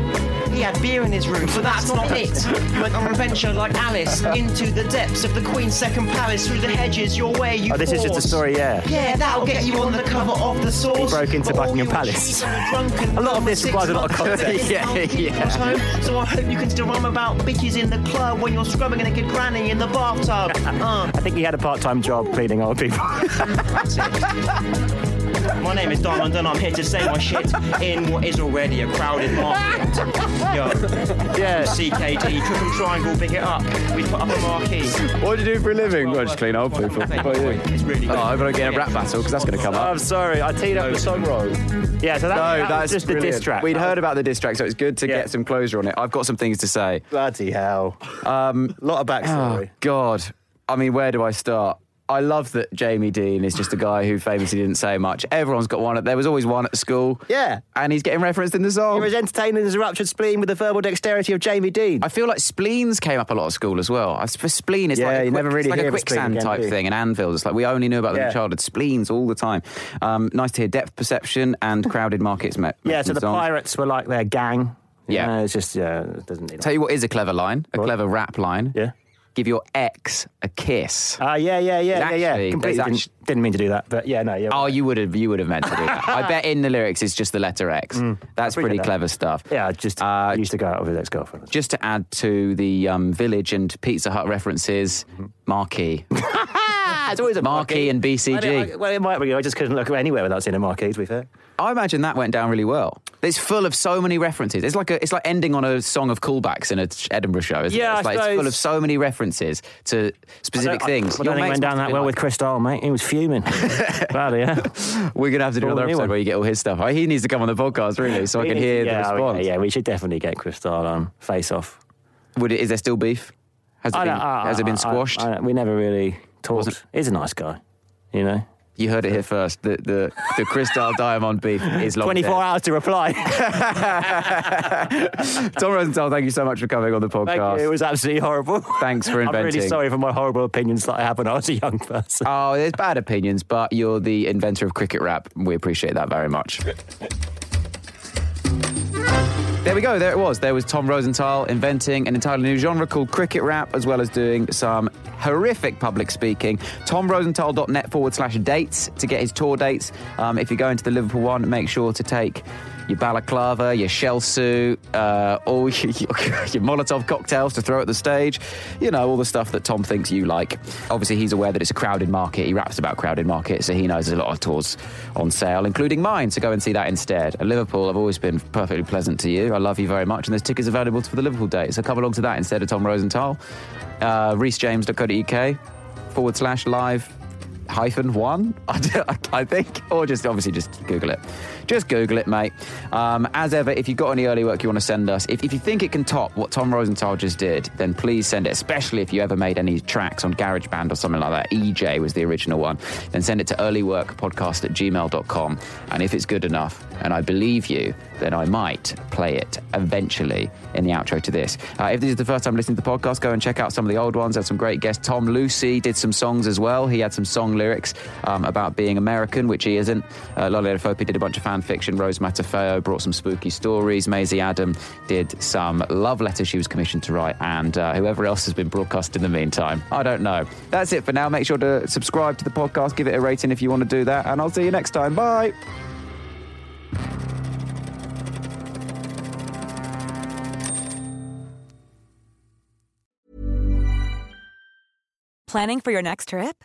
[SPEAKER 4] He had beer in his room, but that's not it. Went on a venture like Alice into the depths of the Queen's second palace, through the hedges, your way you
[SPEAKER 2] Oh, this is just a story, yeah.
[SPEAKER 4] Yeah, that'll get you on the cover of the source.
[SPEAKER 2] He broke into Buckingham Palace.
[SPEAKER 4] a
[SPEAKER 2] lot of this requires a lot of context.
[SPEAKER 1] Yeah, yeah.
[SPEAKER 4] home. So I hope you can still rhyme about bitches in the club when you're scrubbing a naked granny in the bathtub. Uh,
[SPEAKER 2] I think he had a part-time job cleaning old people.
[SPEAKER 4] That's it. My name is Diamond and I'm here to say my shit in what is already a crowded market. Yo,
[SPEAKER 2] yeah.
[SPEAKER 4] CKD, Triple Triangle, big it up. We put up a marquee.
[SPEAKER 1] What do you do for a living? Well, just clean old people. What you?
[SPEAKER 4] It's really
[SPEAKER 1] Oh,
[SPEAKER 4] good.
[SPEAKER 1] I hope I don't get a rap battle because that's going to come up.
[SPEAKER 2] I'm sorry, I teed up the song wrong. Yeah, so that,
[SPEAKER 1] No,
[SPEAKER 2] that
[SPEAKER 1] that's
[SPEAKER 2] was just the
[SPEAKER 1] brilliant.
[SPEAKER 2] diss track.
[SPEAKER 1] We'd
[SPEAKER 2] That
[SPEAKER 1] heard about the diss track, so it's good to
[SPEAKER 2] Yeah.
[SPEAKER 1] get some closure on it. I've got some things to say.
[SPEAKER 2] Bloody hell. Um, lot of
[SPEAKER 1] Oh,
[SPEAKER 2] backstory.
[SPEAKER 1] God. I mean, where do I start? I love that Jamie Dean is just a guy who famously didn't say much. Everyone's got one. There was always one at school.
[SPEAKER 2] Yeah.
[SPEAKER 1] And he's getting referenced in the song.
[SPEAKER 2] You're as entertaining as a ruptured spleen with the verbal dexterity of Jamie Dean.
[SPEAKER 1] I feel like spleens came up a lot at school as well. I- For spleen, it's
[SPEAKER 2] Yeah,
[SPEAKER 1] like a,
[SPEAKER 2] you
[SPEAKER 1] quick,
[SPEAKER 2] never really
[SPEAKER 1] like a
[SPEAKER 2] of a spleen
[SPEAKER 1] quicksand type thing, and anvils. It's like we only knew about them
[SPEAKER 2] Yeah.
[SPEAKER 1] in childhood. Spleens all the time. Um, nice to hear depth perception and crowded markets. Met,
[SPEAKER 2] yeah, so
[SPEAKER 1] in
[SPEAKER 2] the pirates were like their gang.
[SPEAKER 1] Yeah.
[SPEAKER 2] Uh, it's just, yeah, it doesn't need
[SPEAKER 1] Tell you what is a clever line, a clever rap line.
[SPEAKER 2] Yeah.
[SPEAKER 1] Give your ex a kiss.
[SPEAKER 2] Ah, yeah, yeah, yeah, yeah,
[SPEAKER 1] actually-
[SPEAKER 2] yeah. Completely
[SPEAKER 1] there's
[SPEAKER 2] didn't, didn't mean to do that, but yeah, no, yeah.
[SPEAKER 1] Oh, you would have you would have meant to do that. I bet in the lyrics it's just the letter X. That's
[SPEAKER 2] Mm. appreciate
[SPEAKER 1] pretty
[SPEAKER 2] that.
[SPEAKER 1] clever stuff.
[SPEAKER 2] yeah, just
[SPEAKER 1] Uh,
[SPEAKER 2] used to go out with his ex-girlfriend.
[SPEAKER 1] Just to add to the um, village and Pizza Hut references, Marquee.
[SPEAKER 2] it's always a
[SPEAKER 1] Marquee and BCG.
[SPEAKER 2] I- well, it might be. I just couldn't look anywhere without seeing a marquee. To be fair.
[SPEAKER 1] I imagine that went down really well. It's full of so many references. It's like a, it's like ending on a song of callbacks in a Edinburgh show. Isn't
[SPEAKER 2] Yeah,
[SPEAKER 1] it? It's,
[SPEAKER 2] I
[SPEAKER 1] like, it's full of so many references to specific
[SPEAKER 2] I
[SPEAKER 1] things.
[SPEAKER 2] I, I
[SPEAKER 1] Your
[SPEAKER 2] don't think it went down that well
[SPEAKER 1] been
[SPEAKER 2] with Chris Dahl, mate. He was fuming. Bloody hell.
[SPEAKER 1] like- We're gonna have to do another episode
[SPEAKER 2] one.
[SPEAKER 1] where you get all his stuff. Oh, He needs to come on the podcast really, so I can hear
[SPEAKER 2] yeah,
[SPEAKER 1] the response.
[SPEAKER 2] Yeah, yeah, we should definitely get Chris Dahl on um, Face Off.
[SPEAKER 1] Would it, is there still beef? Has it been,
[SPEAKER 2] don't- I-
[SPEAKER 1] has it been
[SPEAKER 2] I-
[SPEAKER 1] squashed?
[SPEAKER 2] I- I- we never really talked.
[SPEAKER 1] Wasn't-
[SPEAKER 2] He's a nice guy, you know.
[SPEAKER 1] You heard it here first. The the, the Crystal Diamond beef is long
[SPEAKER 2] 24
[SPEAKER 1] dead.
[SPEAKER 2] hours to reply.
[SPEAKER 1] Tom Rosenthal, thank you so much for coming on the podcast.
[SPEAKER 2] Thank you. It was absolutely horrible.
[SPEAKER 1] Thanks for inventing.
[SPEAKER 2] I'm really sorry for my horrible opinions that I had when I was a young person.
[SPEAKER 1] Oh, there's bad opinions, but you're the inventor of cricket rap. We appreciate that very much. There we go. There it was. There was Tom Rosenthal inventing an entirely new genre called cricket rap, as well as doing some horrific public speaking. TomRosenthal.net forward slash dates to get his tour dates. Um, if you're going to the Liverpool one, make sure to take your balaclava, your shell suit, uh, all your, your, your Molotov cocktails to throw at the stage. You know, all the stuff that Tom thinks you like. Obviously, he's aware that it's a crowded market. He raps about crowded market, so he knows there's a lot of tours on sale, including mine. So go and see that instead. At Liverpool, I've always been perfectly pleasant to you. I love you very much. And there's tickets available for the Liverpool date. So come along to that instead of Tom Rosenthal. Uh, RhysJames.co.uk forward slash live hyphen one, I think, or just obviously just Google it. Just Google it, mate. Um, as ever, if you've got any early work you want to send us, if, if you think it can top what Tom Rosenthal just did, then please send it, especially if you ever made any tracks on GarageBand or something like that. EJ was the original one. Then send it to earlyworkpodcast at gmail.com. And if it's good enough, and I believe you, then I might play it eventually in the outro to this. Uh, if this is the first time listening to the podcast, go and check out some of the old ones. Had some great guests. Tom Lucy did some songs as well. He had some song lyrics um, about being American, which he isn't. Uh, Lolly Adefope did a bunch of fan fiction. Rose Matafeo brought some spooky stories. Maisie Adam did some love letters she was commissioned to write, and uh, whoever else has been broadcast in the meantime. I don't know. That's it for now. Make sure to subscribe to the podcast, give it a rating if you want to do that, and I'll see you next time. Bye.
[SPEAKER 6] Planning for your next trip?